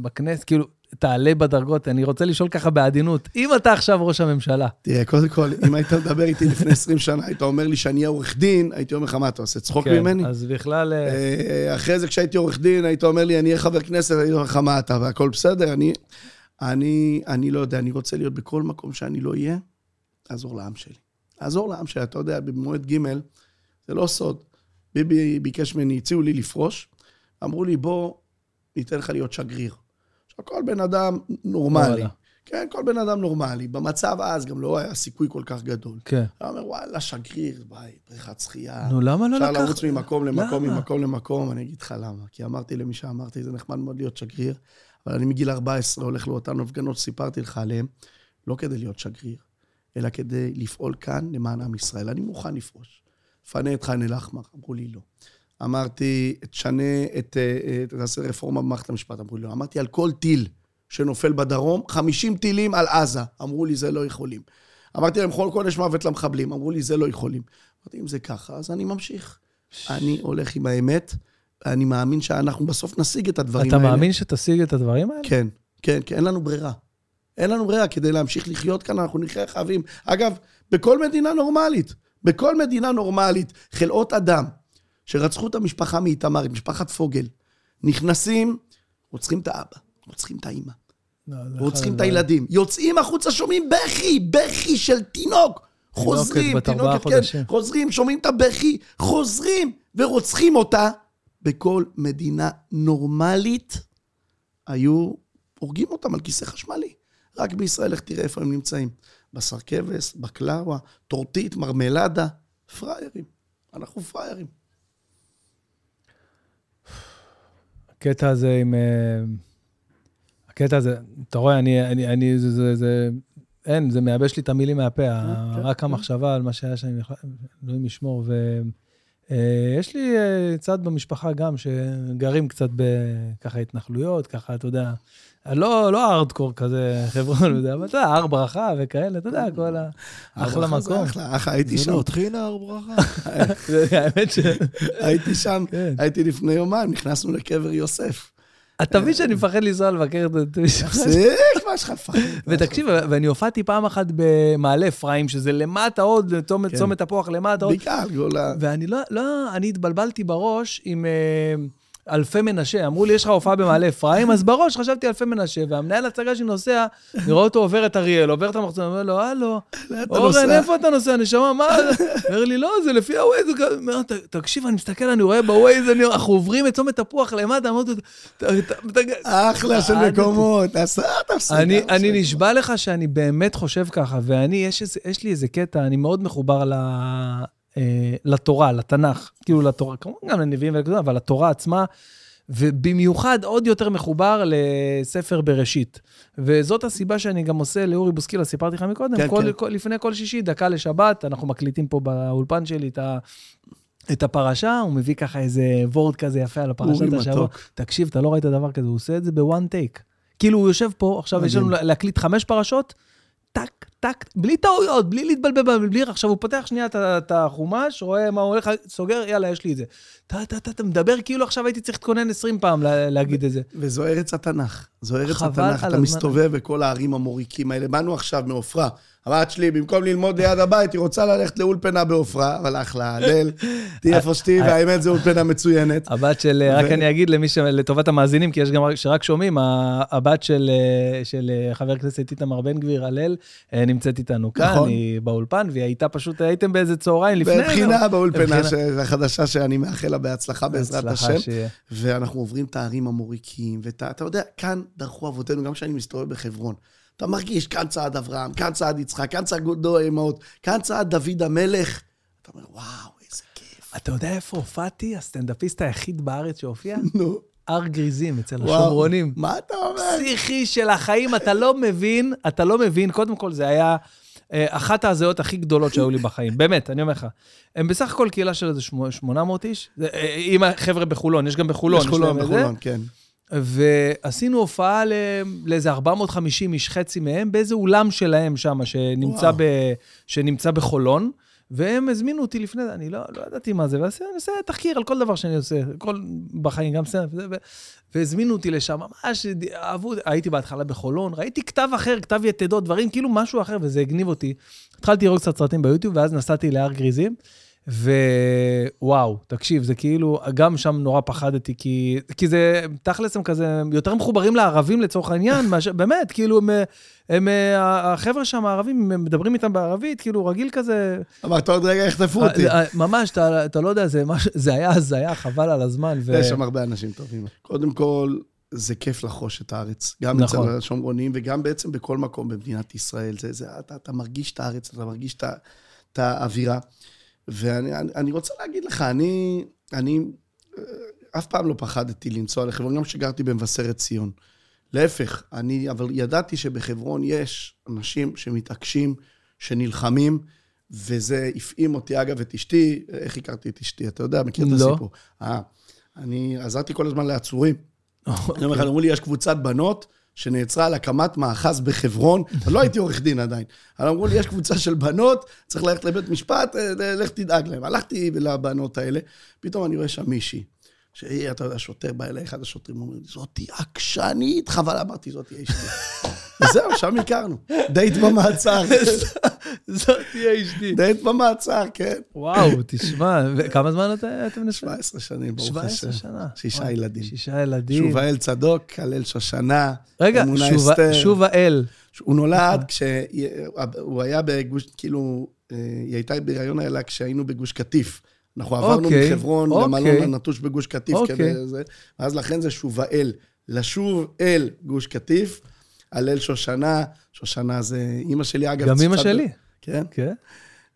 בכנסת? כאילו, תעלה בדרגות, אני רוצה לשאול ככה בעדינות, אם אתה עכשיו ראש הממשלה. תראה, קודם כל, אם היית מדבר איתי לפני 20 שנה, היית אומר לי שאני אהיה עורך דין, הייתי אומר לך, מה, אתה עושה צחוק כן, ממני? אז בכלל... אה, אה, אחרי זה, כשהייתי עורך דין, היית אומר לי, אני אהיה חבר כנסת, הייתי אומר לך, מה אתה, והכל בסדר, אני, אני, אני לא יודע, אני רוצה להיות בכל מקום שאני לא אהיה, לעזור לעם שלי. לעזור לעם שלי, אתה יודע, במועד ג', זה לא סוד. ביבי ביקש ממני, הציעו לי לפרוש, אמרו לי, בוא, ניתן לך להיות שגריר. כל בן אדם נורמלי. כן, כל בן אדם נורמלי. במצב אז גם לא היה סיכוי כל כך גדול. כן. הוא אומר, וואלה, שגריר, ביי, בריכת שחייה. נו, למה לא לקח? אפשר לרוץ ממקום למקום, ממקום למקום. אני אגיד לך למה. כי אמרתי למי שאמרתי, זה נחמד מאוד להיות שגריר, אבל אני מגיל 14 הולך לאותן הפגנות שסיפרתי לך עליהן, לא כדי להיות שגריר, אלא כדי לפעול כאן למען עם ישראל. אני מוכן לפרוש. פנה את ח'אן אל-אחמר, אמרו לי לא. אמרתי, תשנה את, אה, תעשה רפורמה במערכת המשפט, אמרו לי לא. אמרתי, על כל טיל שנופל בדרום, 50 טילים על עזה. אמרו לי, זה לא יכולים. אמרתי להם, כל קודש מוות למחבלים. אמרו לי, זה לא יכולים. אמרתי, אם זה ככה, אז אני ממשיך. אני הולך עם האמת, אני מאמין שאנחנו בסוף נשיג את הדברים אתה האלה. מאמין שתשיג את הדברים האלה? כן, כן, כן, אין לנו ברירה. אין לנו ברירה, כדי להמשיך לחיות כאן, אנחנו נחיה חייבים. אגב, בכל מדינה נורמלית, בכל מדינה נורמלית, חלאות אדם שרצחו את המשפחה מאיתמר, את משפחת פוגל, נכנסים, רוצחים את האבא, רוצחים את האימא, לא, אחד רוצחים את. הילדים, יוצאים החוצה, שומעים בכי, בכי של תינוק. חוזרים, בת ארבעה תינוקת, חודשים. כן, חוזרים, שומעים את הבכי, חוזרים ורוצחים אותה. בכל מדינה נורמלית היו הורגים אותם על כיסא חשמלי. רק בישראל, איך תראה איפה הם נמצאים. בשר כבש, בקלאווה, טורטית, מרמלדה, פראיירים. אנחנו פראיירים. הקטע הזה עם... אה, הקטע הזה, אתה רואה, אני, אני, אני, זה, זה, זה, אין, זה מייבש לי את המילים מהפה, ה- כן, רק כן. המחשבה על מה שהיה שם, אלוהים ישמור. ויש לי אה, צד במשפחה גם, שגרים קצת בככה התנחלויות, ככה, אתה יודע, לא, לא הארדקור כזה, חברון וזה, אבל אתה יודע, הר ברכה וכאלה, אתה יודע, כל ה... אחלה זה מקום. אחלה, אחלה, הייתי זה שם, לא טחינה, הר ברכה? האמת ש... הייתי שם, כן. הייתי לפני יומיים, נכנסנו לקבר יוסף. אתה מבין שאני מפחד לנסוע לבקר את המשפחה תפסיק, מה יש לך לפחד? ותקשיב, ואני הופעתי פעם אחת במעלה אפרים, שזה למטה עוד, צומת, כן. תפוח למטה עוד, בעיקר, כל ה... ואני לא, לא, אני התבלבלתי בראש עם אה, אלפי מנשה. אמרו לי, יש לך הופעה במעלה אפרים, אז בראש חשבתי אלפי מנשה, והמנהל הצגה שלי נוסע, אני רואה אותו עובר את אריאל, עובר את המחצון, אומר לו, הלו, אורן? איפה אתה נוסע? נשמה, מה? אומר לי, לא, זה לפי הווייז. אומר, "ת- תקשיב, אני מסתכל, אני רואה בווייז, אנחנו עוברים את צומת תפוח למטה, אמרתי, "ת- ת- ת- אחלה של. מקומות, תפסיק. אני, נשבע לך שאני באמת חושב ככה, ואני, יש, לי איזה קטע, אני מאוד מחובר לתורה, לתנ"ך, כאילו לתורה, כמובן גם לנביאים וכזה, אבל לתורה עצמה, ובמיוחד עוד יותר מחובר לספר בראשית. וזאת הסיבה שאני גם עושה לאורי בוסקילה, סיפרתי לך מקודם, כן, כל, כן. כל, לפני כל שישי, דקה לשבת, אנחנו מקליטים פה באולפן שלי את ה... את הפרשה, הוא מביא ככה איזה וורד כזה יפה על הפרשת השבוע. תקשיב, אתה לא ראית דבר כזה, הוא עושה את זה בוואן טייק. כאילו, הוא יושב פה, עכשיו יש לנו. להקליט חמש פרשות, טק, טק, בלי טעויות, בלי להתבלבל, בלי... עכשיו הוא פותח שנייה את החומש, רואה מה הוא הולך, סוגר, יאללה, יש לי את זה. אתה, אתה, אתה, אתה מדבר כאילו עכשיו הייתי צריך להתכונן 20 פעם לה- להגיד את זה. וזו ארץ התנ"ך. זו ארץ התנ"ך. אתה. מסתובב בכל הערים המוריקים האלה. באנו עכשיו מעופרה. הבת שלי, במקום ללמוד ליד הבית, היא רוצה ללכת לאולפנה בעופרה, אבל אחלה, הלל, תהיי איפה שתהיי, והאמת זו אולפנה מצוינת. הבת של, רק ו- אני אגיד למי ש... לטובת המאזינים, כי יש גם שרק שומעים, הבת של, אה, אה, חבר הכנסת איתמר בן גביר, הלל, אה, נמצאת איתנו כאן, נכון. היא באולפן, והיא הייתה פשוט, הייתם באיזה צהריים לפני... בבחינה באולפנה החדשה שאני מאחל לה בהצלחה בעזרת השם. ואנחנו עוברים את הערים המוריקים, ואתה אתה יודע, כאן דרכו אבותינו, גם כשאני מסתובב בחברון. אתה מרגיש, כאן צעד אברהם, כאן צעד יצחק, כאן צעד גודו אמהות, כאן צעד דוד המלך. אתה אומר, וואו, איזה כיף. אתה יודע איפה הופעתי? הסטנדאפיסט היחיד בארץ שהופיע? נו, הר גריזים, אצל. השומרונים. מה אתה אומר? פסיכי של החיים, אתה לא מבין, אתה לא מבין, קודם כל זה היה אה, אחת ההזיות הכי גדולות שהיו לי בחיים, באמת, אני אומר לך. הם בסך הכל קהילה של איזה שמונה- 800 איש, אה, עם החבר'ה בחולון, יש גם בחולון. יש חולון. בחולון, כן. ועשינו הופעה לאיזה 450 איש, חצי מהם, באיזה אולם שלהם שם, שנמצא. ב, שנמצא בחולון. והם הזמינו אותי לפני זה, אני לא, לא ידעתי מה זה, ועשיתי, אני עושה תחקיר על כל דבר שאני עושה, כל בחיים, גם ו- והזמינו אותי לשם, ממש אהבו, הייתי בהתחלה בחולון, ראיתי כתב אחר, כתב יתדות, דברים, כאילו משהו אחר, וזה הגניב אותי. התחלתי לראות קצת סרטים ביוטיוב, ואז נסעתי להר גריזים, ווואו, תקשיב, זה כאילו, גם שם נורא פחדתי, כי, כי זה, תכלס הם כזה, הם יותר מחוברים לערבים לצורך העניין, מאשר, באמת, כאילו, הם, הם, החבר'ה שם, הערבים, הם מדברים איתם בערבית, כאילו, רגיל כזה, אמרת עוד רגע, יחטפו אותי. אה, ממש, אתה, אתה לא יודע, זה, מש, זה היה הזיה, חבל על הזמן. ו... יש שם הרבה אנשים טובים. קודם כל, זה כיף לחוש את הארץ. גם נכון. אצל השומרונים וגם בעצם בכל מקום במדינת ישראל. זה, זה, אתה, אתה מרגיש את הארץ, אתה מרגיש את, את האווירה. ואני אני, רוצה להגיד לך, אני, אני אה, אף פעם לא פחדתי לנסוע לחברון, גם כשגרתי במבשרת ציון. להפך, אני, אבל ידעתי שבחברון יש אנשים שמתעקשים, שנלחמים, וזה הפעים אותי. אגב, את אשתי, איך הכרתי את אשתי? אתה יודע, מכיר את לא. הסיפור. אה, אני עזרתי כל הזמן לעצורים. אני אומר לך, אמרו לי, יש קבוצת בנות שנעצרה על הקמת מאחז בחברון, לא הייתי עורך דין עדיין. אבל אמרו לי, יש קבוצה של בנות, צריך ללכת לבית משפט, אה, לך תדאג להם. הלכתי לבנות האלה, פתאום אני רואה שם מישהי. שהיא, אתה יודע, שוטר בא אליי, אחד השוטרים אומר לי, זאתי עקשנית, חבל, אמרתי, זאתי אשתי. וזהו, שם הכרנו. דייט במעצר. זאתי אשתי. דייט במעצר, כן. וואו, תשמע, כמה זמן אתם נשואים? 17 שנים, ברוך השם. 17 שנה. שישה ילדים. שישה ילדים. שובה אל צדוק, הלל שושנה, רגע, אמונה שובה- אסתר. שובה אל. הוא נולד כשהוא היה בגוש, כאילו, אה, היא הייתה בהיריון האלה כשהיינו בגוש קטיף. אנחנו עברנו אוקיי, מחברון אוקיי. למלון הנטוש בגוש קטיף. אוקיי. כדי זה, ואז לכן זה שובאל. לשוב אל גוש קטיף, הלל שושנה, שושנה זה אימא שלי, אגב. גם צד- שלי. כן. כן.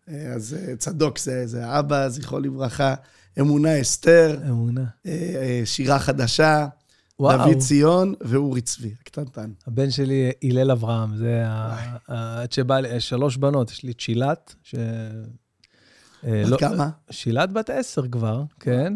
אה, אז אה, צדוק זה, זה האבא, זכרו לברכה. אמונה אסתר, אמונה. אה, שירה חדשה, וואו. דוד ציון ואורי צבי, הקטנטן. הבן שלי, הלל אברהם, זה עד שבא לי, שלוש בנות, יש לי צ'ילת, ש... בת לא- כמה? שילת בת עשר כבר, כן.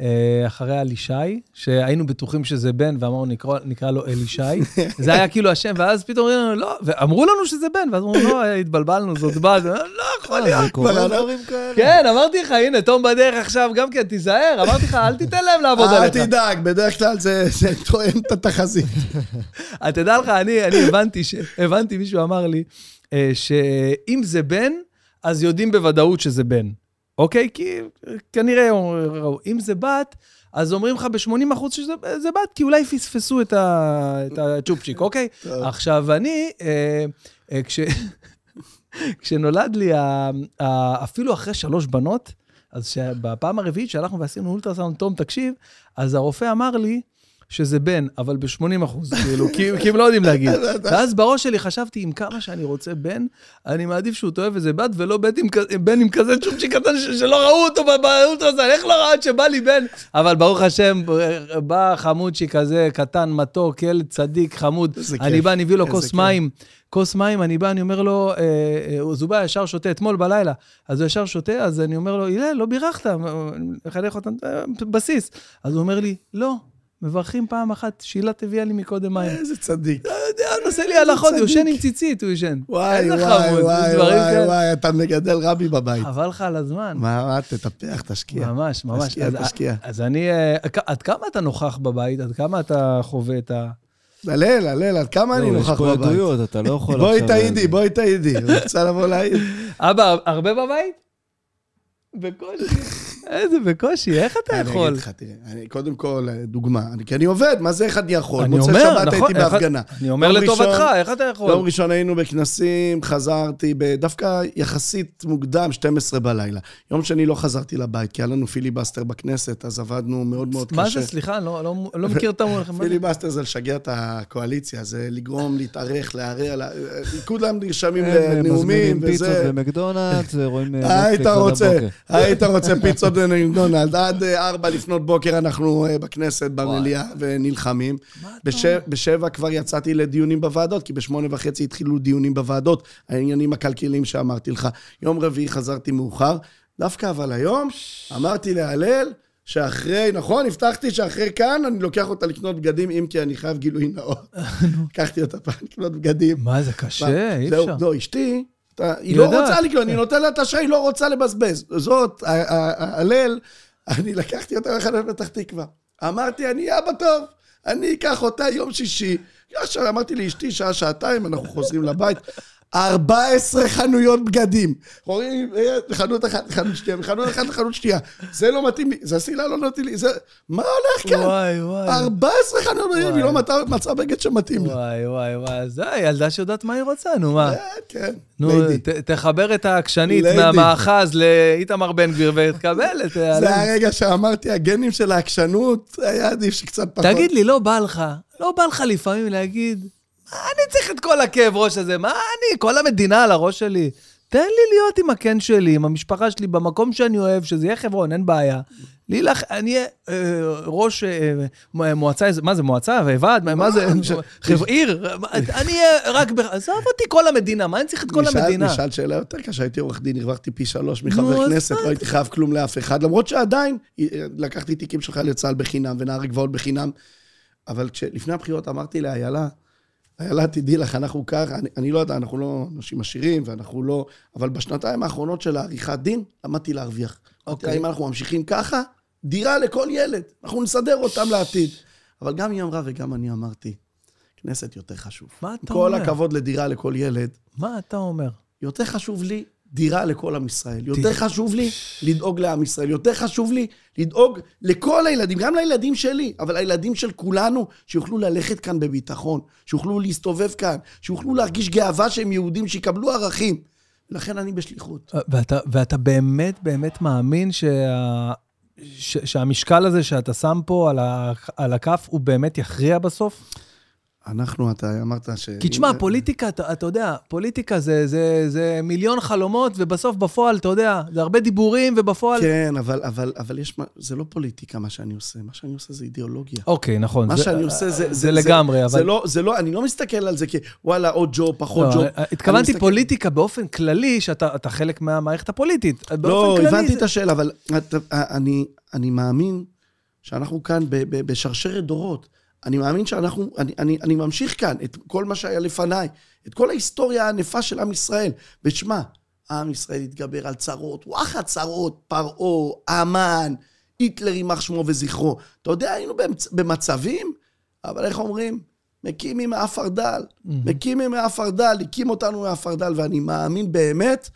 אה, אחריה אלישי, שהיינו בטוחים שזה בן, ואמרנו, נקרא, נקרא לו אלישי. זה היה כאילו השם, ואז פתאום אומרים לנו, לא, ואמרו לנו שזה בן, ואז אמרו, לא, התבלבלנו, זאת בת, לא יכול להיות. זה קורה כבר דברים כאלה. כן, אמרתי לך, הנה, תום בדרך עכשיו, גם כן, תיזהר, אמרתי לך, אל תיתן להם לעבוד אל עליך. תדאג, בדרך כלל זה תואם את התחזית. אתה תדע לך, אני, הבנתי. הבנתי, מישהו אמר לי, אה, שאם זה בן, אז יודעים בוודאות שזה בן, אוקיי? כי אה, כנראה, ראו. אם זה בת, אז אומרים לך ב-80% אחוז שזה זה בת, כי אולי פספסו את, ה... את הצ'ופצ'יק, אוקיי? עכשיו, אני, אה, אה, כש... כשנולד לי, ה... ה... אפילו אחרי שלוש בנות, אז בפעם הרביעית שהלכנו ועשינו אולטרסאונד, תום, תקשיב, אז הרופא אמר לי שזה בן, אבל ב-80 אחוז, כאילו, כי, הם לא יודעים להגיד. ואז בראש שלי חשבתי, עם כמה שאני רוצה בן, אני מעדיף שהוא תאהב איזה בת, ולא בן עם, כזה צ'ופצ'יק קטן שלא ראו אותו ב- באולטרסאונד, איך לא ראה עד שבא לי בן? אבל ברוך השם, בא חמודשי כזה, קטן, מתוק, ילד צדיק, חמוד. אני בא, אני מביא לו כוס. מים. כוס מים, אני בא, אני אומר לו, אה, אה, אז הוא בא ישר שותה אתמול בלילה, אז הוא ישר שותה, אז אני אומר לו, הלל, לא בירכת, מחנך אותם, אה, בסיס. אז הוא אומר לי, לא, מברכים פעם אחת, שילת הביאה לי מקודם מים. איזה צדיק. הוא עושה לי הלכות, הוא. יושן עם ציצית, הוא ישן. וואי, וואי, וואי, וואי. וואי, אתה מגדל רבי בבית. חבל לך על הזמן. מה, מה, תטפח, תשקיע. ממש, ממש. תשקיע, אז- תשקיע. אז אני, אה, עד כמה אתה נוכח בבית? עד כמה אתה חווה את ה... הלל, הלל, עד כמה אני לא, נוכח יש פה בבית? עדויות, אתה לא יכול בואי. תעידי, בואי תעידי. רוצה לבוא להעיד? אבא, הרבה בבית? בקושי. איזה בקושי, איך אתה אני יכול? אגיד לך, תראה, אני- קודם כל, דוגמה, אני- כי אני עובד, מה זה אחד יכול? אני מוצאי אומר, שבת נכון, הייתי איך- בהפגנה. אני אומר לטובתך, איך אתה יכול? יום ראשון היינו בכנסים, חזרתי דווקא יחסית מוקדם, 12 בלילה. יום שני לא חזרתי לבית, כי היה לנו פיליבסטר בכנסת, אז עבדנו מאוד מאוד קשה. מה זה, סליחה, אני לא- לא לא מכיר את המונחים. פיליבסטר זה לשגע את הקואליציה, זה לגרום, להתארך, לערער, לה- כולם נרשמים הם לנאומים מזמינים פיצות וזה. במקדונלדס, רואים אה, היית רוצה. היית רוצה פיצות במקדונלד. עד אה, ארבע לפנות בוקר אנחנו אה, בכנסת, במליאה, ונלחמים. בש- בשבע כבר יצאתי לדיונים בוועדות, כי בשמונה וחצי התחילו דיונים בוועדות, העניינים הכלכליים שאמרתי לך. יום רביעי חזרתי מאוחר, דווקא אבל היום אמרתי להלל, שאחרי, נכון, הבטחתי שאחרי כאן אני לוקח אותה לקנות בגדים, אם כי אני חייב גילוי נאות. לקחתי אותה פעם לקנות בגדים. מה, זה קשה, אי אפשר. לא, אשתי, היא לא. רוצה לקנות, אני נותן לה את האשראי, היא לא רוצה לבזבז. זאת, ה- ה- ה- הלל, אני לקחתי אותה באחד בפתח תקווה. אמרתי, אני אבא טוב, אני אקח אותה יום שישי. ישר אמרתי לאשתי, שעה, שעתיים, אנחנו חוזרים לבית. 14 חנויות בגדים. רואים, אה, חנות אחת, חנות שנייה, מחנות אחת לחנות שנייה. זה לא מתאים לי, זה הסילה לא מתאים לי, זה... מה הולך כאן? וואי, וואי. 14 חנויות בגדים, היא לא. מצאה- בגד שמתאים לה. וואי, וואי, וואי. זה הילדה שיודעת מה היא רוצה, נו מה. כן, כן. נו, תחבר את העקשנית. מהמאחז לאיתמר בן גביר ותקבל את... זה הרגע שאמרתי, הגנים של העקשנות, היה עדיף שקצת פחות. תגיד לי, לא בא לך, לא בא לך לפעמים להגיד, אני צריך את כל הכאב ראש הזה? מה אני, כל המדינה על הראש שלי? תן לי להיות עם הקן שלי, עם המשפחה שלי, במקום שאני אוהב, שזה יהיה חברון, אין בעיה. לי לך, אני אהיה אה, ראש אה, מועצה, מה זה, מועצה וועד? מה- זה, חבר- עיר? מה- אני אהיה רק, עזוב אותי כל המדינה, מה אני צריך את כל המדינה? נשאל שאלה יותר קשה, הייתי עורך דין, הרווחתי פי שלוש מחבר כנסת, לא הייתי חייב כלום לאף אחד, למרות שעדיין אה, לקחתי תיקים של חיילי צה"ל בחינם ונער גבעות בחינם, אבל לפני הבחירות אמרתי לאיילה, איילה, תדעי לך, אנחנו ככה, אני, אני לא יודע, אנחנו לא אנשים עשירים, ואנחנו לא... אבל בשנתיים האחרונות של העריכת דין, למדתי להרוויח. אוקיי. אם אנחנו ממשיכים ככה, דירה לכל ילד. אנחנו נסדר אותם לעתיד. אבל גם היא אמרה וגם אני אמרתי, כנסת יותר חשוב. מה אתה כל אומר? הכבוד לדירה לכל ילד. מה אתה אומר? יותר חשוב לי דירה לכל עם ישראל. יותר חשוב לי לדאוג לעם ישראל. יותר חשוב לי לדאוג לכל הילדים, גם לילדים שלי, אבל לילדים של כולנו, שיוכלו ללכת כאן בביטחון, שיוכלו להסתובב כאן, שיוכלו להרגיש גאווה שהם יהודים, שיקבלו ערכים. לכן אני בשליחות. ואתה, ואתה באמת באמת מאמין שה, ש, שהמשקל הזה שאתה שם פה על, ה, על הכף, הוא באמת יכריע בסוף? אנחנו, אתה אמרת ש... כי תשמע, פוליטיקה, אתה, אתה יודע, פוליטיקה זה, זה, זה מיליון חלומות, ובסוף בפועל, אתה יודע, זה הרבה דיבורים, ובפועל... כן, אבל, אבל, אבל יש... מה- זה לא פוליטיקה מה שאני עושה, מה שאני עושה זה אידיאולוגיה. אוקיי, נכון. מה זה, שאני עושה זה... זה לגמרי, אבל... זה לא, זה לא, אני לא מסתכל על זה כוואלה, עוד ג'וב, פחות לא, ג'וב. אה, התכוונתי מסתכל- פוליטיקה באופן כללי, שאתה אתה חלק מהמערכת הפוליטית. לא, כללי הבנתי זה- את השאלה, אבל אתה- אני, אני מאמין שאנחנו כאן ב- ב- בשרשרת דורות. אני מאמין שאנחנו, אני, אני, אני ממשיך כאן את כל מה שהיה לפניי, את כל ההיסטוריה הענפה של עם ישראל. ושמע, עם ישראל התגבר על צרות, וואחד צרות, פרעה, המן, היטלר יימח שמו וזכרו. אתה יודע, היינו באמצ- במצבים, אבל איך אומרים? מקימי מעפרדל. מקימי מעפרדל, הקים אותנו מעפרדל, ואני מאמין באמת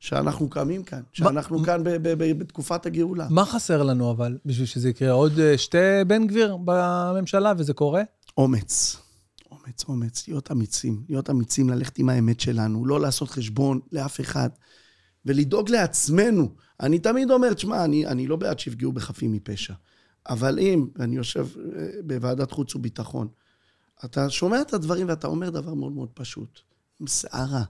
שאנחנו קמים כאן, שאנחנו כאן ב- ב- ב- בתקופת הגאולה. מה חסר לנו אבל בשביל שזה יקרה? עוד אה, שתי בן גביר בממשלה וזה קורה? אומץ. אומץ, אומץ, להיות אמיצים, להיות אמיצים, ללכת עם האמת שלנו, לא לעשות חשבון לאף אחד, ולדאוג לעצמנו. אני תמיד אומר, תשמע, אני, אני לא בעד שיפגעו בחפים מפשע, אבל אם, ואני יושב אה, בוועדת חוץ וביטחון, אתה שומע את הדברים ואתה אומר דבר מאוד מאוד פשוט. עם שערה,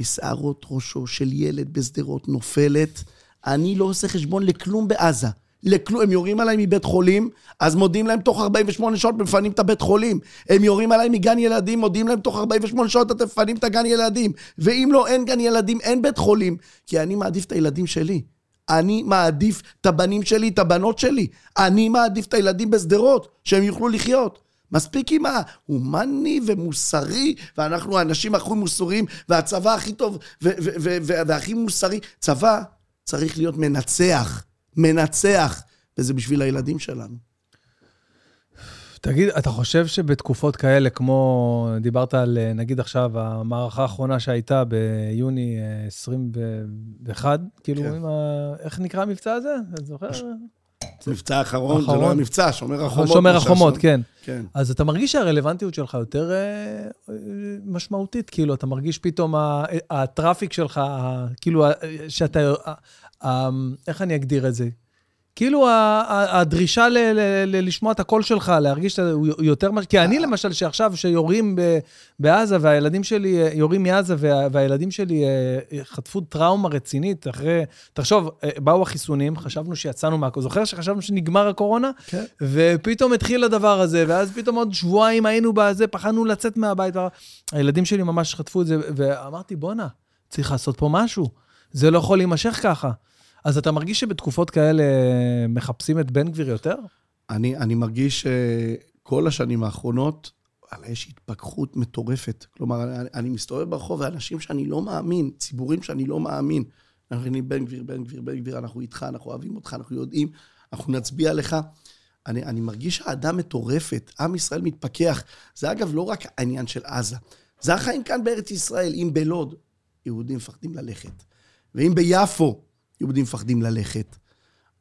משערות ראשו של ילד בשדרות נופלת, אני לא עושה חשבון לכלום בעזה. לכלום, הם יורים עליי מבית חולים, אז מודיעים להם תוך 48 שעות מפנים את הבית חולים. הם יורים עליי מגן ילדים, מודיעים להם תוך 48 שעות אתם מפנים את הגן ילדים. ואם לא, אין גן ילדים, אין בית חולים. כי אני מעדיף את הילדים שלי. אני מעדיף את הבנים שלי, את הבנות שלי. אני מעדיף את הילדים בשדרות, שהם יוכלו לחיות. מספיק עם ההומני ומוסרי, ואנחנו האנשים הכי מוסריים, והצבא הכי טוב והכי מוסרי. צבא צריך להיות מנצח, מנצח, וזה בשביל הילדים שלנו. תגיד, אתה חושב שבתקופות כאלה, כמו דיברת על, אה, נגיד עכשיו, המערכה האחרונה שהייתה ביוני אה, 21, כאילו, כן. ה... איך נקרא המבצע הזה? אתה זוכר? מבצע האחרון, זה לא. המבצע, שומר החומות. שומר החומות. כן. כן. אז אתה מרגיש שהרלוונטיות שלך יותר אה, אה, משמעותית, כאילו, אתה מרגיש פתאום ה- הטראפיק שלך, כאילו, שאתה, ה- ה- איך אני אגדיר את זה? כאילו הדרישה לשמוע את הקול שלך, להרגיש שאתה- הוא יותר... כי אני למשל, שעכשיו, שיורים בעזה, והילדים שלי, אה, יורים מעזה, וה- והילדים שלי אה, חטפו טראומה רצינית אחרי... תחשוב, אה, באו החיסונים, חשבנו שיצאנו מה... זוכר שחשבנו שנגמר הקורונה? כן. ופתאום התחיל הדבר הזה, ואז פתאום עוד שבועיים היינו בזה, פחדנו לצאת מהבית. הילדים שלי ממש חטפו את זה, ואמרתי, בואנה, צריך לעשות פה משהו. זה לא יכול להימשך ככה. אז אתה מרגיש שבתקופות כאלה מחפשים את בן גביר יותר? אני, אני מרגיש שכל השנים האחרונות, וואלה, יש התפכחות מטורפת. כלומר, אני, אני מסתובב ברחוב, ואנשים שאני לא מאמין, ציבורים שאני לא מאמין. אנחנו אומרים, בן גביר, בן גביר, בן גביר, אנחנו איתך, אנחנו אוהבים אותך, אנחנו יודעים, אנחנו נצביע לך. אני, אני מרגיש אהדה מטורפת, עם ישראל מתפכח. זה אגב לא רק העניין של עזה, זה החיים כאן בארץ ישראל. אם בלוד, יהודים מפחדים ללכת. ואם ביפו, יהודים מפחדים ללכת.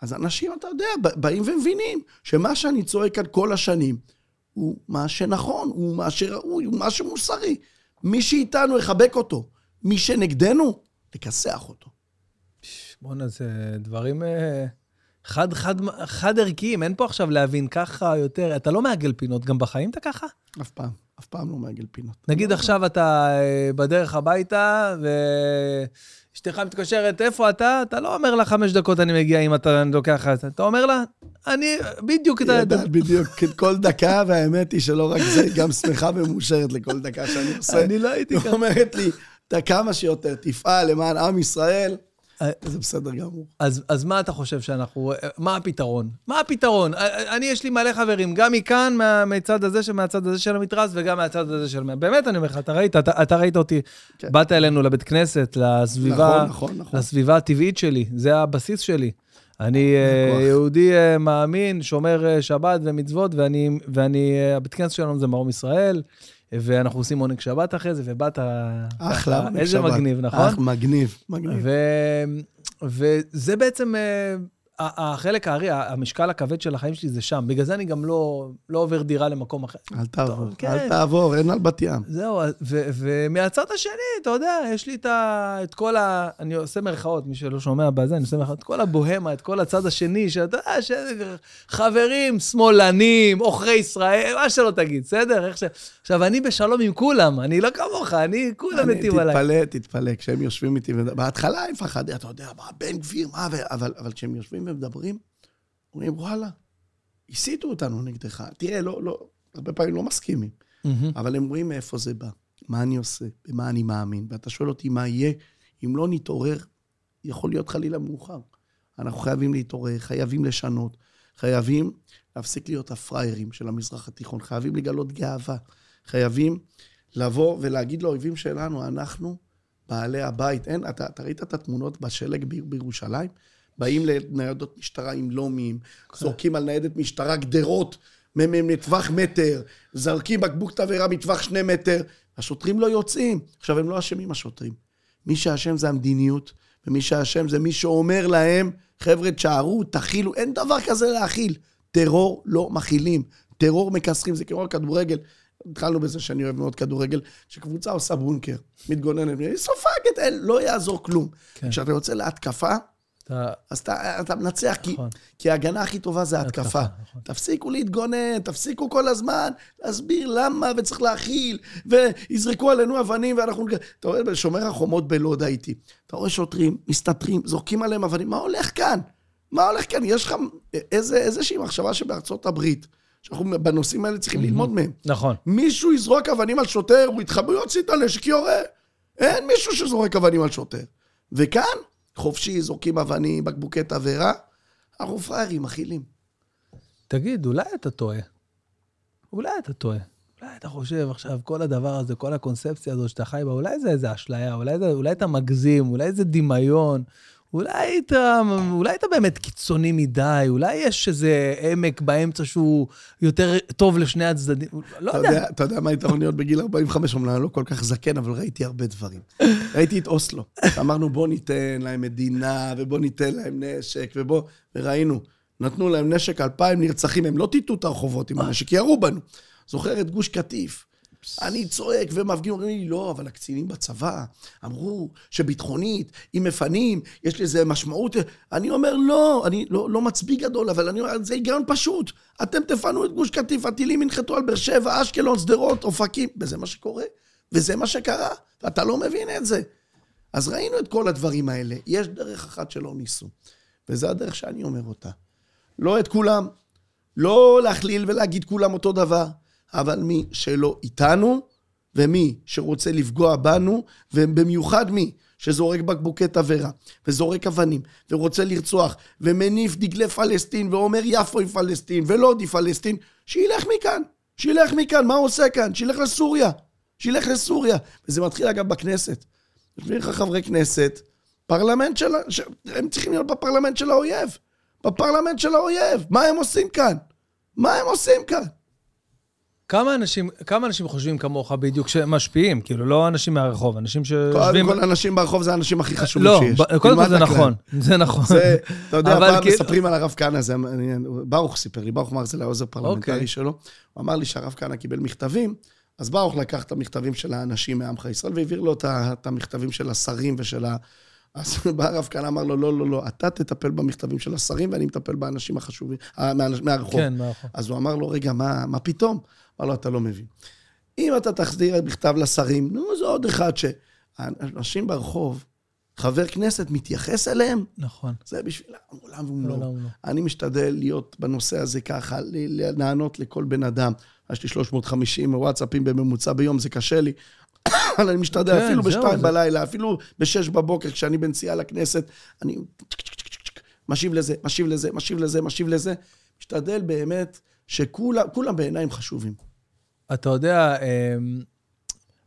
אז אנשים, אתה יודע, באים ומבינים שמה שאני צועק כאן כל השנים, הוא מה שנכון, הוא מה שראוי, הוא מה שמוסרי. מי שאיתנו, יחבק אותו. מי שנגדנו, לכסח אותו. בואנה, זה דברים אה, חד, חד, חד ערכיים, אין פה עכשיו להבין ככה יותר. אתה לא מעגל פינות, גם בחיים אתה ככה? אף פעם, אף פעם לא מעגל פינות. נגיד עכשיו אתה אה, בדרך הביתה, ואשתך מתקשרת, איפה אתה? אתה לא אומר לה חמש דקות אני מגיע אם אתה לוקח את זה. אתה אומר לה, אני בדיוק היא. יודעת בדיוק כל דקה, והאמת היא שלא רק זה, היא גם שמחה ומאושרת לכל דקה שאני עושה. אני לא הייתי היא ככה. אומרת לי, אתה כמה שיותר תפעל למען עם ישראל, זה בסדר גמור. אז, אז מה אתה חושב שאנחנו... מה הפתרון? מה הפתרון? אני, יש לי מלא חברים, גם מכאן, מה, מצד הזה, מהצד הזה של המתרס, וגם מהצד הזה של... באמת, אני אומר לך, אתה ראית, אתה, אתה ראית אותי, כן. באת אלינו לבית כנסת, לסביבה, נכון, נכון, נכון. לסביבה הטבעית שלי, זה הבסיס שלי. אני uh, יהודי uh, מאמין, שומר שבת ומצוות, ואני, ואני הבית כנסת שלנו זה מרום ישראל. ואנחנו עושים עונג שבת אחרי זה, ובאת... אחלה עונג שבת. איזה מגניב, נכון? אך, מגניב, מגניב. ו... וזה בעצם החלק הארי, המשקל הכבד של החיים שלי זה שם. בגלל זה אני גם לא, לא עובר דירה למקום אחר. אל תעבור, טוב, כן. אל תעבור, אין על בת ים. זהו, ומהצד השני, אתה יודע, יש לי את, ה, את כל ה... אני עושה מירכאות, מי שלא שומע בזה, אני עושה מירכאות, את כל הבוהמה, את כל הצד השני, שאתה יודע, ש... חברים, שמאלנים, עוכרי ישראל, מה שלא תגיד, בסדר? ש... עכשיו, אני בשלום עם כולם, אני לא כמוך, אני, כולם מתים עליי. תתפלא, תתפלא, כשהם יושבים איתי, בהתחלה הם מפחדים, אתה יודע, מה, בן גביר, מה, אבל, אבל כשהם יושבים ומדברים, אומרים, וואלה, הסיתו אותנו נגדך. תראה, לא, לא, הרבה פעמים לא מסכימים, mm-hmm. אבל הם רואים מאיפה זה בא, מה אני עושה, במה אני מאמין, ואתה שואל אותי מה יהיה, אם לא נתעורר, יכול להיות חלילה מאוחר. אנחנו חייבים להתעורר, חייבים לשנות, חייבים להפסיק להיות הפראיירים של המזרח התיכון, חייבים לגלות גאווה, חייבים לבוא ולהגיד לאויבים שלנו, אנחנו בעלי הבית. אין, אתה, אתה ראית את התמונות בשלג בירושלים? באים לניידות משטרה עם לומים, כן. זורקים על ניידת משטרה גדרות מטווח מטר, זרקים בקבוק תבערה מטווח שני מטר, השוטרים לא יוצאים. עכשיו, הם לא אשמים, השוטרים. מי שאשם זה המדיניות, ומי שאשם זה מי שאומר להם, חבר'ה, תשארו, תכילו, אין דבר כזה להכיל. טרור לא מכילים, טרור מכסחים, זה כמו כדורגל. התחלנו בזה שאני אוהב מאוד כדורגל, שקבוצה עושה בונקר, מתגוננת, היא סופגת, אין, לא יעזור כלום. כן. כשאתה יוצא להתקפה, אתה... אז אתה, אתה מנצח, נכון. כי, כי ההגנה הכי טובה זה התקפה. נכון. תפסיקו להתגונן, תפסיקו כל הזמן להסביר למה וצריך להכיל, ויזרקו עלינו אבנים ואנחנו... אתה רואה, בשומר החומות בלוד הייתי, אתה רואה שוטרים, מסתתרים, זורקים עליהם אבנים, מה הולך כאן? מה הולך כאן? יש לך איזה, איזושהי מחשבה שבארצות הברית, שאנחנו בנושאים האלה צריכים ללמוד מהם. נכון. מישהו יזרוק אבנים על שוטר, הוא יתחבא, יוציא את הנשק, יורה. אין מישהו שזורק אבנים על שוטר. וכאן, חופשי, זורקים אבנים, בקבוקי תבערה, אנחנו פראיירים, מכילים. תגיד, אולי אתה טועה. אולי אתה טועה. אולי אתה חושב עכשיו, כל הדבר הזה, כל הקונספציה הזו שאתה חי בה, אולי זה איזה אשליה, אולי, זה, אולי אתה מגזים, אולי זה דמיון, אולי אתה, אולי אתה באמת קיצוני מדי, אולי יש איזה עמק באמצע שהוא יותר טוב לשני הצדדים, לא יודע. יודע. אתה יודע מה היתרון להיות בגיל 45, אומנם אני לא כל כך זקן, אבל ראיתי הרבה דברים. ראיתי את אוסלו. אמרנו, בוא ניתן להם מדינה, ובוא ניתן להם נשק, ובוא... וראינו, נתנו להם נשק, אלפיים נרצחים, הם לא טיטו את הרחובות עם הנשק, ירו בנו. זוכר את גוש קטיף. אני צועק ומפגין, אומרים לי, לא, אבל הקצינים בצבא אמרו שביטחונית, אם מפנים, יש לזה משמעות. אני אומר, לא, אני לא, לא מצביא גדול, אבל אני אומר, זה היגיון פשוט. אתם תפנו את גוש קטיף, הטילים ינחתו על באר שבע, אשקלון, שדרות, אופקים, וזה מה שקורה. וזה מה שקרה, ואתה לא מבין את זה. אז ראינו את כל הדברים האלה. יש דרך אחת שלא ניסו, וזו הדרך שאני אומר אותה. לא את כולם, לא להכליל ולהגיד כולם אותו דבר. אבל מי שלא איתנו, ומי שרוצה לפגוע בנו, ובמיוחד מי שזורק בקבוקי תבערה, וזורק אבנים, ורוצה לרצוח, ומניף דגלי פלסטין, ואומר יפו היא פלסטין, ולוד היא פלסטין, שילך מכאן. שילך מכאן, מה הוא עושה כאן? שילך לסוריה. שילך לסוריה. וזה מתחיל אגב בכנסת. יושבים לך חברי כנסת, פרלמנט של... ש... הם צריכים להיות בפרלמנט של האויב. בפרלמנט של האויב. מה הם עושים כאן? מה הם עושים כאן? כמה אנשים, כמה אנשים חושבים כמוך בדיוק שמשפיעים? כאילו, לא אנשים מהרחוב, אנשים שיושבים... קודם כל, אנשים ברחוב זה האנשים הכי חשובים לא, שיש. לא, קודם כל זה נכון, זה נכון. זה, אתה יודע, פעם כאילו... מספרים על הרב כהנא, זה, ברוך סיפר לי, ברוך אמר את זה לעוזר פרלמנטרי okay. אוקיי. שלו. הוא אמר לי שהרב כהנא קיבל מכתבים, אז ברוך לקח את המכתבים של האנשים מעמך ישראל והעביר לו את המכתבים של השרים ושל ה... אז בא הרב כהנא, אמר לו, לא, לא, לא, אתה תטפל במכתבים של השרים ואני מטפל באנשים החשובים, אה, מהרחוב. כן, מהרחוב. אז הוא אמר לו, רגע, מה, מה פתאום? אמר לו, אתה לא מבין. אם אתה תחזיר מכתב לשרים, נו, זה עוד אחד שאנשים ברחוב, חבר כנסת מתייחס אליהם. נכון. זה בשביל העולם ומלואו. לא. אני משתדל להיות בנושא הזה ככה, לענות לכל בן אדם. יש לי 350 וואטסאפים בממוצע ביום, זה קשה לי. אבל אני משתדל, כן, אפילו בשתיים בלילה, אפילו בשש בבוקר, כשאני בנסיעה לכנסת, אני משיב לזה, משיב לזה, משיב לזה, משיב לזה. משתדל באמת שכולם כולם בעיניים חשובים. אתה יודע, אמ,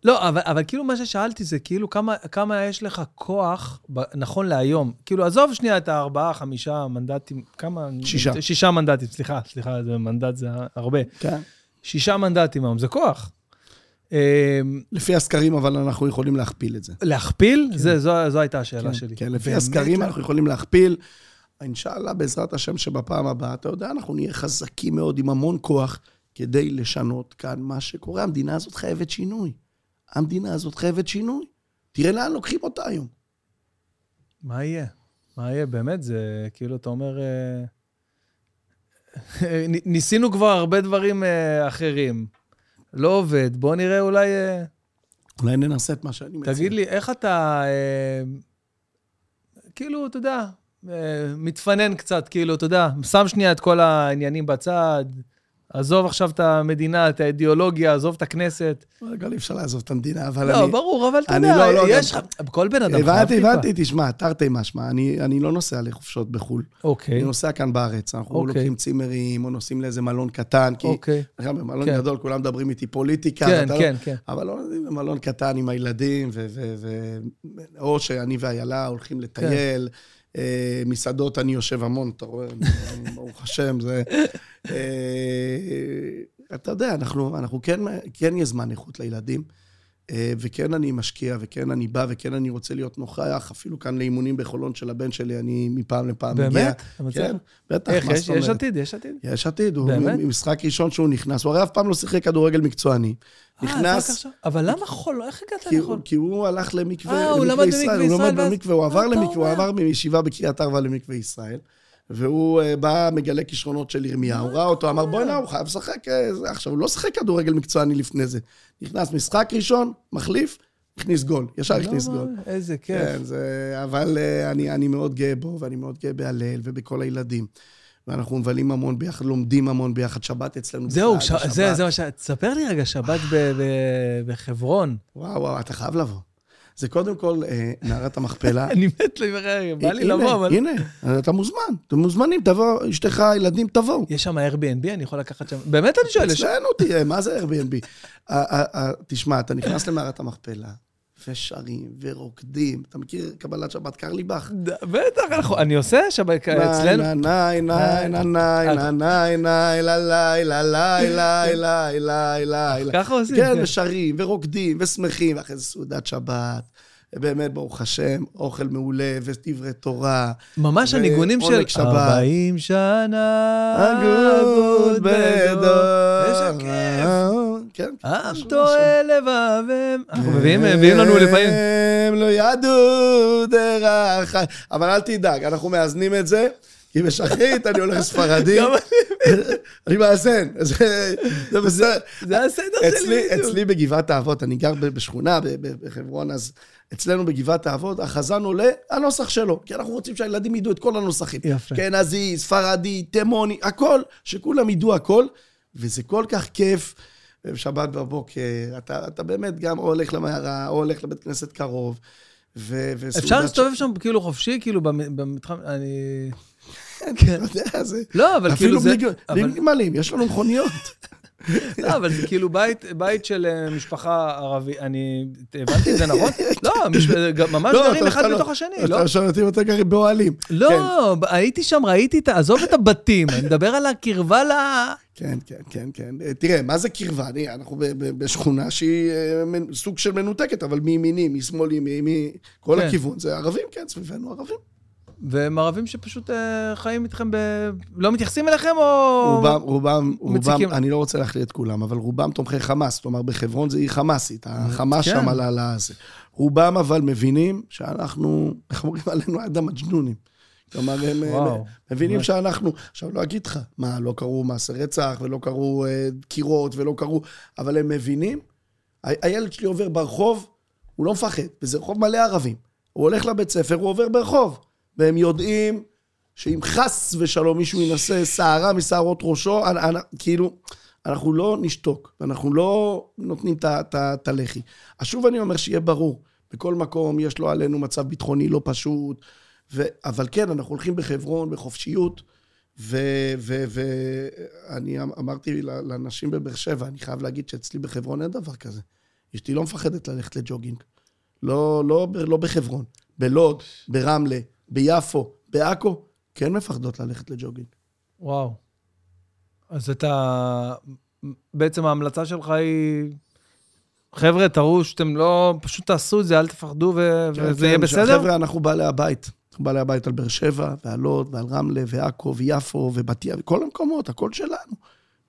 לא, אבל, אבל כאילו מה ששאלתי זה כאילו כמה, כמה יש לך כוח, ב, נכון להיום. כאילו, עזוב שנייה את הארבעה, חמישה מנדטים, כמה? שישה. שישה מנדטים, סליחה, סליחה, זה מנדט זה הרבה. כן. שישה מנדטים היום, זה כוח. אמ, לפי הסקרים, אבל אנחנו יכולים להכפיל את זה. להכפיל? זה, זו, זו הייתה השאלה כן, שלי. כן, לפי הסקרים אנחנו יכולים להכפיל. אינשאללה, בעזרת השם שבפעם הבאה, אתה יודע, אנחנו נהיה חזקים מאוד עם המון כוח כדי לשנות כאן מה שקורה. המדינה הזאת חייבת שינוי. המדינה הזאת חייבת שינוי. תראה לאן לוקחים אותה היום. מה יהיה? מה יהיה? באמת, זה כאילו, אתה אומר... אה, ניסינו כבר הרבה דברים אה, אחרים. לא עובד, בוא נראה אולי... אה, אולי ננסה את מה שאני מציע. תגיד לי, איך אתה... אה, כאילו, אתה יודע, אה, מתפנן קצת, כאילו, אתה יודע, שם שנייה את כל העניינים בצד, עזוב עכשיו את המדינה, את האידיאולוגיה, עזוב את הכנסת. רגע, אי אפשר לעזוב את המדינה, אבל לא, אני... ברור, אבל אתה יודע, לא- לא, יש גם- לך... כל בן אדם הבנתי. הבנתי, תשמע, תרתי משמע, אני, אני לא נוסע לחופשות בחו"ל. אוקיי, אני נוסע כאן בארץ, אנחנו אוקיי. לוקחים צימרים, או נוסעים לאיזה מלון קטן, כי אוקיי. גם במלון כן. גדול כולם מדברים איתי פוליטיקה. כן, ואתה לא- כן, כן. אבל לא נוסעים למלון קטן עם הילדים, ו- ו- ו- או שאני ואיילה הולכים לטייל. אה, מסעדות אני יושב המון, אתה רואה, ברוך השם, זה... אה, אתה יודע, אנחנו, אנחנו כן, כן יש זמן איכות לילדים, אה, וכן אני משקיע, וכן אני בא, וכן אני רוצה להיות נוכח, אפילו כאן לאימונים בחולון של הבן שלי, אני מפעם לפעם מגיע. באמת? אתה? כן, בטח, איך, מה זאת אומרת? יש עתיד, יש עתיד. יש עתיד, הוא באמת? משחק ראשון שהוא נכנס, הוא הרי אף פעם לא שיחק כדורגל מקצועני. אה, נכנס? אבל למה חול? איך הגעת כי, לחול? כי הוא הלך למקווה, אה, הוא למד ישראל, במקווה הוא ישראל, למד ואז- במקווה, הוא עבר אתה למקווה, הוא? עבר מישיבה בקריית ארבע למקווה ישראל, והוא אה, בא, מגלה כישרונות של ירמיהו, ראה אותו, אמר בוא'נה, הוא חייב לשחק, אה, זה." עכשיו, הוא לא שיחק כדורגל מקצועני לפני זה. נכנס משחק ראשון, מחליף, הכניס גול, ישר הכניס לא, גול. איזה כיף. כן, זה... אבל אה, אני, אני מאוד גאה בו, ואני מאוד גאה בהלל ובכל הילדים. ואנחנו מבלים המון ביחד, לומדים המון ביחד, שבת אצלנו. זהו, ש-. זה, זה מה ש... תספר לי רגע, שבת בחברון. וואו, וואו, אתה חייב לבוא. זה קודם כל אה, מערת המכפלה. אני מת לי, בא לי הנה, לבוא, אבל... הנה, אתה מוזמן, אתם מוזמנים, תבוא, אשתך, ילדים, תבואו. יש שם Airbnb, אני יכול לקחת שם... באמת אני שואל, יש... אצלנו תהיה, מה זה Airbnb? אה, אה, אה, תשמע, אתה נכנס למערת המכפלה, ושרים, ורוקדים. אתה מכיר קבלת שבת קרליבך? בטח, אנחנו- אני עושה שבת אצלנו. ניי, ניי, ניי, ניי, ניי, ניי, ניי, לה, לי, לה, לי, לי, לי, לי, לי, לי. ככה עושים. כן, כן. ושרים, ורוקדים, ושמחים, ואחרי זה סעודת שבת. באמת, ברוך השם, אוכל מעולה, ודברי תורה. ממש הניגונים של שבת. 40 שנה הגות בדור. איזה כיף. כן. עם משהו, טועה לבבם. אנחנו מביאים מביאים לנו לפעמים. הם לא ידעו דרך... אבל אל תדאג, אנחנו מאזנים את זה, כי בשחרית אני הולך לספרדי. גם אני מאזן, זה הסדר שלי. אצלי בגבעת האבות, אני גר בשכונה בחברון, אז אצלנו בגבעת האבות, החזן עולה, הנוסח שלו. כי אנחנו רוצים שהילדים ידעו את כל הנוסחים. יפה. אשכנזי, ספרדי, תימוני, הכל, שכולם ידעו הכל, וזה כל כך כיף. בשבת בבוקר, אתה, אתה באמת גם או הולך למערה, או הולך לבית כנסת קרוב, ו- אפשר ש- להסתובב שם כאילו חופשי, כאילו במ- במתחם, אני... אתה יודע, זה... לא, אבל כאילו אפילו זה... אבל- בלי גמלים, יש לנו מכוניות. לא, אבל זה כאילו בית, בית של אה, משפחה ערבית, אני הבנתי את זה נכון? לא. גם- ממש לא, גרים אחד בתוך השני, לא? אתה שואל אותי אם אתה גרים באוהלים. כן. לא, הייתי שם, ראיתי את ה... עזוב את הבתים, אני מדבר על הקרבה ל... כן, כן, כן, כן. אה, תראה, מה זה קרבה? אנחנו בשכונה שהיא אה, סוג של מנותקת, אבל מימיני, משמאלי, מכל כן. הכיוון. זה ערבים, כן, סביבנו ערבים. והם ערבים שפשוט אה, חיים איתכם ב... לא מתייחסים אליכם או... רובם, רובם, רובם. אני לא רוצה להכליל את כולם, אבל רובם תומכי חמאס. כלומר, בחברון זה עיר חמאסית, החמאס כן. שם על הזה. רובם אבל מבינים שאנחנו, איך אומרים עלינו, אדם מג'נונים. כלומר, הם אה, וואו. מבינים ממש. שאנחנו, עכשיו לא אגיד לך, מה, לא קרו מעשי רצח, ולא קרו אה, דקירות, ולא קרו, אבל הם מבינים, הילד שלי עובר ברחוב, הוא לא מפחד, וזה רחוב מלא ערבים. הוא הולך לבית ספר, הוא עובר ברחוב, והם יודעים שאם חס ושלום מישהו ינסה שערה משערות ראשו, אנ- אנ- כאילו, אנחנו לא נשתוק, ואנחנו לא נותנים את הלחי. אז שוב אני אומר שיהיה ברור, בכל מקום יש לו עלינו מצב ביטחוני לא פשוט, ו... אבל כן, אנחנו הולכים בחברון, בחופשיות, ואני אמרתי ל- לאנשים בבאר שבע, אני חייב להגיד שאצלי בחברון אין דבר כזה. אשתי לא מפחדת ללכת לג'וגינג. לא, לא, לא בחברון, בלוד, ברמלה, ביפו, בעכו, כן מפחדות ללכת לג'וגינג. וואו. אז אתה... בעצם ההמלצה שלך היא... חבר'ה, תראו שאתם לא... פשוט תעשו את זה, אל תפחדו ו... וזה יהיה בסדר? כן, חבר'ה, אנחנו בעלי הבית. אנחנו בעלי הבית על באר שבע, ועל לוד, ועל רמלה, ועכו, ויפו, ובת ים, וכל המקומות, הכל שלנו.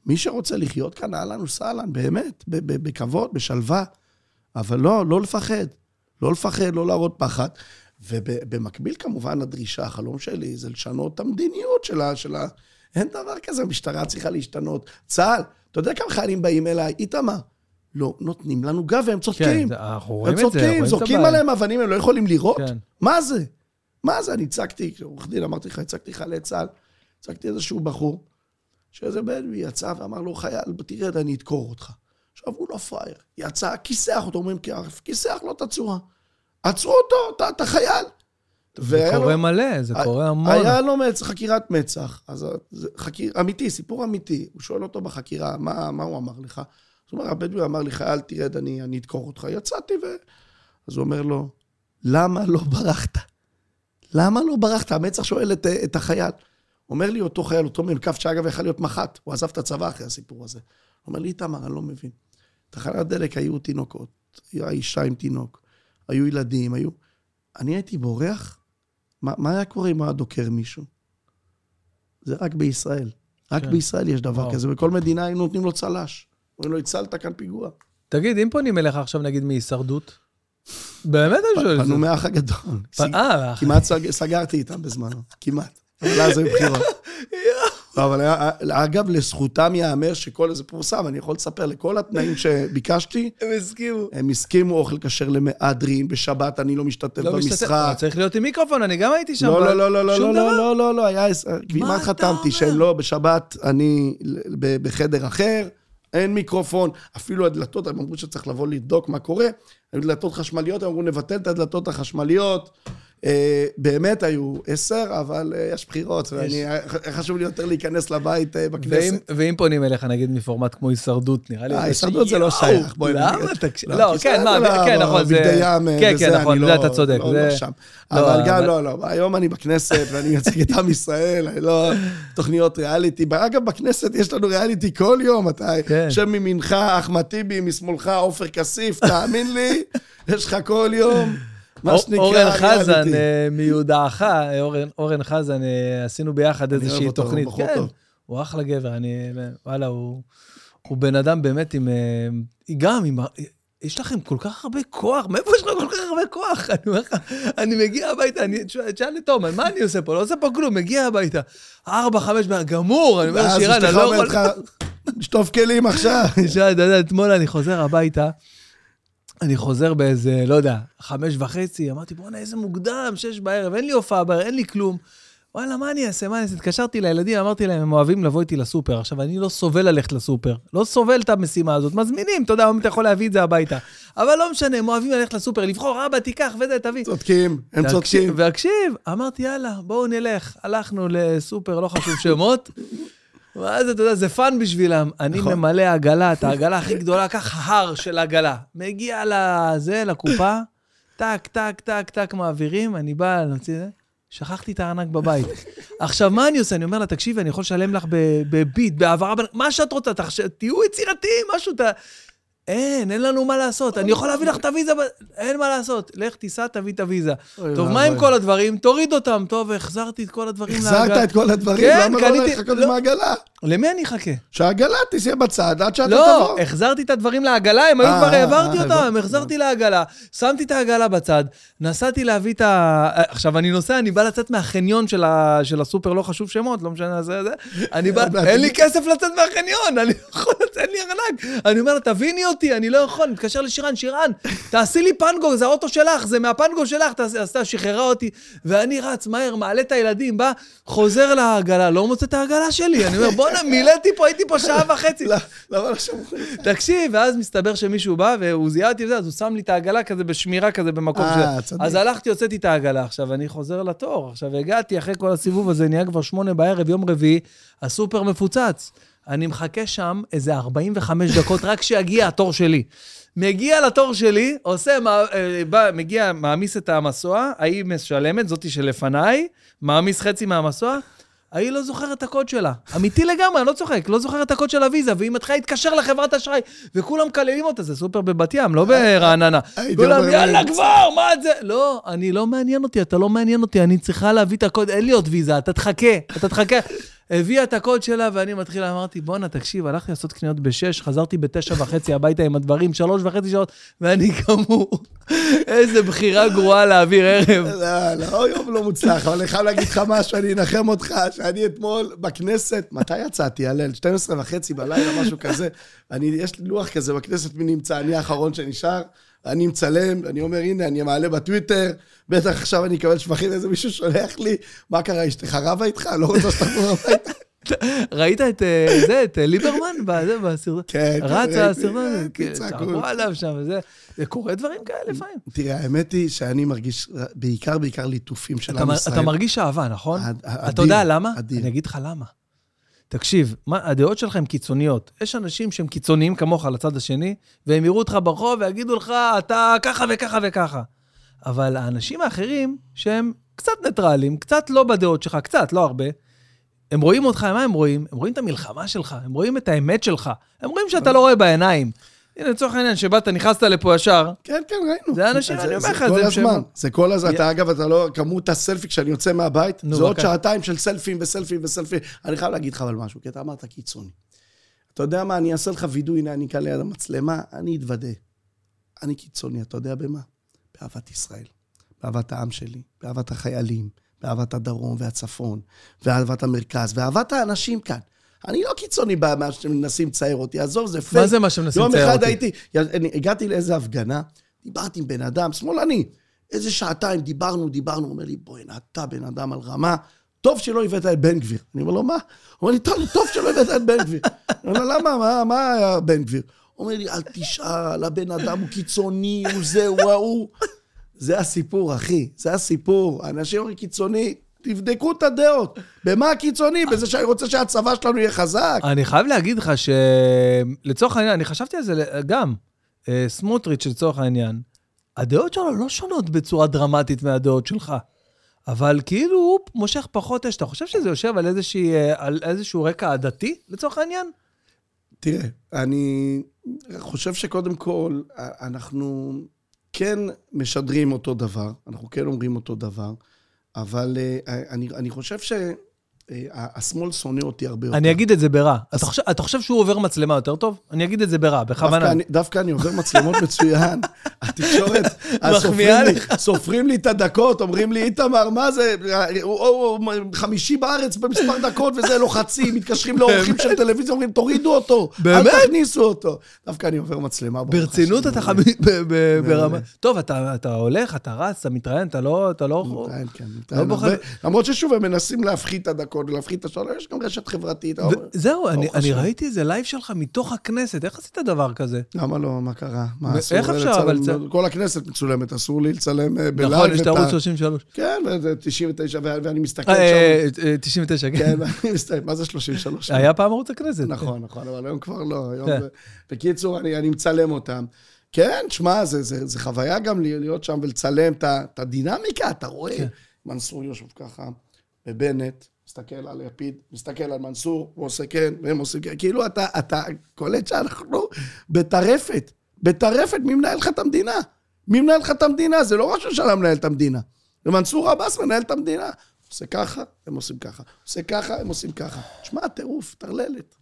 מי שרוצה לחיות כאן, אהלן וסהלן, באמת, בכבוד, בשלווה. אבל לא, לא לפחד. לא לפחד, לא להראות פחד. ובמקביל, כמובן, הדרישה, החלום שלי, זה לשנות את המדיניות שלה, שלה. אין דבר כזה, המשטרה צריכה להשתנות. צה"ל, אתה יודע כמה חיילים באים אליי? איתמר, לא נותנים לנו גב והם צודקים. כן, אנחנו רואים את זה, צודקים, רואים זורקים. עליהם אבנים, הם לא יכולים לירות? כן. מה זה? מה זה? אני הצגתי, עורך דין, אמרתי לך, הצגתי חיילי צה"ל, הצגתי איזשהו בחור, שאיזה בדואי יצא ואמר לו, חייל, תרד, אני אדקור אותך. עכשיו, הוא לא פראייר. יצא, כיסח אותו, אומרים, כיסח לו את הצורה. עצרו אותו, אתה- אתה חייל. זה והיה לו- קורה מלא, זה קורה המון. היה לו מצ... חקירת מצ"ח, אז זה חקיר... אמיתי, סיפור אמיתי. הוא שואל אותו בחקירה, מה, מה הוא אמר לך? אז הוא אומר, הבדואי אמר לי, חייל, תרד, אני, אני אדקור אותך. יצאתי ו... אז הוא אומר לו, למה לא ברחת? למה לא ברחת? המצ"ח שואל את, את החייל. אומר לי אותו חייל, אותו מ"כ, שאגב יכול להיות מח"ט, הוא עזב את הצבא אחרי הסיפור הזה. הוא אומר לי, איתמר, אני לא מבין. תחנת דלק היו תינוקות, הייתה אישה עם תינוק, היו ילדים, היו... אני הייתי בורח? מה, מה היה קורה אם היה דוקר מישהו? זה רק בישראל. רק כן. בישראל יש דבר וואו. כזה, בכל מדינה היינו נותנים לו צל"ש. אומרים לו, הצלת כאן פיגוע. תגיד, אם פונים אליך עכשיו, נגיד, מהישרדות, באמת אני שואל את זה. פנו מהאח הגדול. אה, כמעט סג- סגרתי איתם בזמנו, כמעט. אבל אז היו בחירות. לא, אבל היה- אגב, לזכותם ייאמר שכל איזה פורסם, אני יכול לספר לכל התנאים שביקשתי, הם הסכימו. הם הסכימו אוכל כשר למהדרין, בשבת אני לא משתתף לא במשחק. אבל צריך להיות עם מיקרופון, אני גם הייתי שם. לא, לא, לא, לא, לא, לא, דבר. לא, לא, לא, היה, כמעט חתמתי? שהם לא, בשבת אני בחדר אחר, אין מיקרופון, אפילו הדלתות, הם אמרו שצריך לבוא לבדוק מה קורה, היו דלתות חשמליות, הם אמרו נבטל את הדלתות החשמליות. אה, באמת היו עשר, אבל אה, יש בחירות, ואני, היה חשוב לי יותר להיכנס לבית אה, בכנסת. ואם פונים אליך, נגיד, מפורמט כמו הישרדות, נראה לי... אה, הישרדות זה לא שייך, בואי למה? תקשיב, לא, לא, כן, זה מה, לא, כן, נכון, זה... בגדי ים, כן, כן, נכון, לא- זה אתה צודק. לא. לא שם. לא, אבל גם, לא, לא, היום אני בכנסת ואני מייצג את עם ישראל, אני לא... תוכניות ריאליטי. אגב, בכנסת יש לנו ריאליטי כל יום, אתה כן. יושב מימינך אחמד טיבי, משמאלך עופר כסיף, תאמין לי, יש לך כל יום, מה שנקרא אורן חזן. אה, מיודעך, אורן- חזן, אה, עשינו ביחד אני אוהב איזושהי אותו, הוא תוכנית. בחור כן, טוב. הוא אחלה גבר, אני... וואלה, הוא בן אדם באמת עם... אה, גם עם... יש לכם כל כך הרבה כוח, מאיפה יש לך כל כך הרבה כוח? אני אומר לך, אני מגיע הביתה, אני... תשאל את תומר, מה אני עושה פה? לא עושה פה כלום, מגיע הביתה. ארבע, חמש, גמור, אני אומר ואז לשירן, אני לא יכול... לך, לשטוף כלים עכשיו. תשאל, אתה יודע, אתמול אני חוזר הביתה, אני חוזר באיזה, לא יודע, חמש וחצי, אמרתי, בואנה, איזה מוקדם, שש בערב, אין לי הופעה בערב, אין לי כלום. וואלה, מה אני אעשה? מה אני אעשה? התקשרתי לילדים, אמרתי להם, הם אוהבים לבוא איתי לסופר. עכשיו, אני לא סובל ללכת לסופר. לא סובל את המשימה הזאת. מזמינים, אתה יודע, אם אתה יכול להביא את זה הביתה. אבל לא משנה, הם אוהבים ללכת לסופר, לבחור, אבא, תיקח וזה, תביא. צודקים, הם צודקים. והקשיב, אמרתי, יאללה, בואו נלך. הלכנו לסופר, לא חשוב שמות. ואז אתה יודע, זה fun בשבילם. אני נכון. ממלא עגלה, את העגלה הכי גדולה, קח הר של עגלה. מגיע לזה, לקופה, טק, טק, טק, טק, מעבירים, אני בא להוציא את זה. שכחתי את הארנק בבית. עכשיו, מה אני עושה? אני אומר לה, תקשיבי, אני יכול לשלם לך בביט, בהעברה, מה שאת רוצה, תחש... תהיו יצירתיים, משהו, ת... אין, אין לנו מה לעשות. אני יכול להביא לך את הוויזה, אין מה לעשות. לך, תיסע, תביא את הוויזה. טוב, מה. עם כל הדברים? תוריד אותם. טוב, החזרתי את כל הדברים לעגלה. החזרת את כל הדברים, כן, למה לא לחכות לא. עם העגלה? למי אני אחכה? שהעגלה תהיה בצד עד שאתה לא, תבוא. החזרתי את הדברים לעגלה, הם היו אה, כבר, אה, העברתי אה, אותם. החזרתי לעגלה, שמתי את העגלה בצד, נסעתי להביא את ה... עכשיו, אני נוסע, אני בא לצאת מהחניון של הסופר, לא חשוב שמות, לא משנה, זה, זה. אני בא. אין לי כסף לצאת מהחניון, אני לא יכול לצאת, אין לי ארנק. אני אומר לה, תביני אותי, אני לא יכול, אני מתקשר לשירן, שירן, תעשי לי פנגו, זה האוטו שלך, זה מהפנגו שלך, תעשי- עשתה, שחררה אותי, ואני רץ מהר, מעלה את הילדים, בא, חוזר לעגלה, לא מוצא את העגלה שלי, אני אומר, בוא, בואנה, מילאתי פה, הייתי פה שעה וחצי. לא, למה לא שמעו? תקשיב, ואז מסתבר שמישהו בא, והוא זיהה אותי וזה, אז הוא שם לי את העגלה כזה בשמירה כזה במקום אה, שלה. צדיק. אז הלכתי, הוצאתי את העגלה עכשיו, אני חוזר לתור. עכשיו, הגעתי אחרי כל הסיבוב הזה, נהיה כבר שמונה בערב, יום רביעי, הסופר מפוצץ. אני מחכה שם איזה 45 דקות, רק שיגיע התור שלי. מגיע לתור שלי, עושה, אה, בא, מגיע, מעמיס את המסוע, ההיא משלמת, זאתי שלפניי, מעמיס חצי מהמסוע, ההיא לא זוכרת את הקוד שלה. אמיתי לגמרי, אני לא צוחק, לא זוכרת את הקוד של הוויזה, והיא מתחילה להתקשר לחברת אשראי, וכולם מקללים אותה, זה סופר בבת ים, לא ברעננה. כולם, יאללה כבר, מה זה? לא, אני לא מעניין אותי, אתה לא מעניין אותי, אני צריכה להביא את הקוד, אין לי עוד ויזה, אתה תחכה, אתה תחכה. הביאה את הקוד שלה, ואני מתחיל, אמרתי, בואנה, תקשיב, הלכתי לעשות קניות בשש, חזרתי בתשע וחצי הביתה עם הדברים, שלוש וחצי שעות, ואני גמור. איזה בחירה גרועה להעביר ערב. לא, לא, יום לא מוצלח, אבל אני חייב להגיד לך משהו, אני אנחם אותך, שאני אתמול בכנסת, מתי יצאתי, הלל? 12 וחצי בלילה, משהו כזה. אני, יש לי לוח כזה בכנסת, מי נמצא, אני האחרון שנשאר, אני מצלם, אני אומר, הנה, אני מעלה בטוויטר, בטח עכשיו אני אקבל שבחים, איזה מישהו שולח לי, מה קרה, אשתך רבה איתך? לא רוצה שתחזור הביתה? ראית את אה, זה, את אה, ליברמן? בזה, בסרטון? כן, כן, רץ. הסרטון, אה, כן, צעקו. עליו שם. זה קורה דברים כאלה לפעמים. תראה, האמת היא שאני מרגיש בעיקר, בעיקר ליטופים של עם ישראל. אתה מרגיש אהבה, נכון? אתה יודע למה? אני אגיד לך למה. תקשיב, מה, הדעות שלך הן קיצוניות. יש אנשים שהם קיצוניים כמוך לצד השני, והם יראו אותך ברחוב ויגידו לך, אתה ככה וככה וככה. אבל האנשים האחרים, שהם קצת ניטרלים, קצת לא בדעות שלך, קצת, לא הרבה, הם רואים אותך, מה הם רואים? הם רואים את המלחמה שלך, הם רואים את האמת שלך, הם רואים שאתה לא רואה בעיניים. הנה, לצורך העניין, שבאת, נכנסת לפה ישר, כן, כן, ראינו. זה אנשים, אני אומר לך, זה כל הזמן. זה כל הזמן. אתה, אגב, אתה לא... כמות הסלפי כשאני יוצא מהבית, זה עוד. שעתיים של סלפים וסלפים וסלפים. אני חייב להגיד לך אבל משהו, כי אתה אמרת קיצוני. אתה יודע מה, אני אעשה לך וידוי, הנה, אני כאן ליד המצלמה, אני אתוודה. אני קיצוני, אתה יודע במה? באהבת ישראל. באהבת העם שלי, באהבת החיילים, באהבת הדרום והצפון, ואהבת המרכז, ואהבת האנשים כאן. אני לא קיצוני במה שמנסים לצייר אותי, עזוב, זה פייק. מה זה מה שמנסים יום לצייר אחד אותי? הייתי, אני הגעתי לאיזה הפגנה, דיברתי עם בן אדם, שמאלני, איזה שעתיים דיברנו, דיברנו, הוא אומר לי, בוא'נה, אתה בן אדם על רמה, טוב שלא הבאת את בן גביר. אני אומר לו, מה? הוא אומר לי, טוב, טוב שלא הבאת את בן גביר. אני אומר למה, מה, מה היה בן גביר? הוא אומר לי, אל תשאל, הבן אדם הוא קיצוני, הוא זה, הוא ההוא. זה הסיפור, אחי, זה הסיפור. אנשים אומרים קיצוני, תבדקו את הדעות. במה הקיצוני? בזה שאני רוצה שהצבא שלנו יהיה חזק? אני חייב להגיד לך שלצורך העניין, אני חשבתי על זה גם, אה, סמוטריץ' לצורך העניין, הדעות שלו לא שונות בצורה דרמטית מהדעות שלך. אבל כאילו הוא מושך פחות אש. אתה חושב שזה יושב על, איזושהי, אה, על איזשהו רקע עדתי, לצורך העניין? תראה, אני חושב שקודם כל, אנחנו כן משדרים אותו דבר, אנחנו כן אומרים אותו דבר, אבל אה, אני, אני חושב שהשמאל שונא אותי הרבה יותר. אני אגיד את זה ברע. אתה חושב, אתה חושב שהוא עובר מצלמה יותר טוב? אני אגיד את זה ברע, בכוונה. דווקא אני, עובר מצלמות מצוין. התקשורת, סופרים לי, את הדקות, אומרים לי, איתמר, מה זה? הוא, חמישי בארץ במספר דקות וזה לוחצים, מתקשרים לאורחים של טלוויזיה, אומרים, תורידו אותו? אל תכניסו אותו. דווקא אני עובר מצלמה. ברצינות. אתה חמיש... ב- ב- ברמה... טוב, אתה הולך, אתה רץ, אתה מתראיין, אתה לא... לא... מתראיין, כן, לא למרות ששוב, הם מנסים להפחית את הדקות ולהפחית את השעון, יש גם רשת חברתית. אבל- זהו, אני, אני. ראיתי איזה live שלך מתוך הכנסת, איך עשית דבר כזה? למה לא? מה קרה? מה, ו- אסור איך אפשר, לצלם? אבל כל הכנסת מצולמת, אסור לי לצלם אה, ב live. נכון, יש את ערוץ ה- 33. כן, וזה 99, ו- ואני מסתכל אה, שם. אה, אה, 99, כן. כן, ואני מסתכל, מה זה 33? היה פעם ערוץ הכנסת. נכון, נכון, אבל היום כבר לא. היום כן. בקיצור, אני אני מצלם אותם. כן, שמע, זה- זה זה חוויה גם להיות שם ולצלם את הדינמיקה, אתה רואה. כן. מנסור יושב ככה, ובנט, מסתכל על לפיד, מסתכל על מנסור, הוא עושה כן, והם עושים כן. כאילו אתה, אתה קולט שאנחנו בטרפת, בטרפת, מי מנהל לך את המדינה? מי מנהל לך את המדינה? זה לא ראש הממשלה מנהל את המדינה. זה מנסור עבאס מנהל את המדינה. עושה ככה, הם עושים ככה. עושה ככה, הם עושים ככה. שמע, טירוף, טרללת.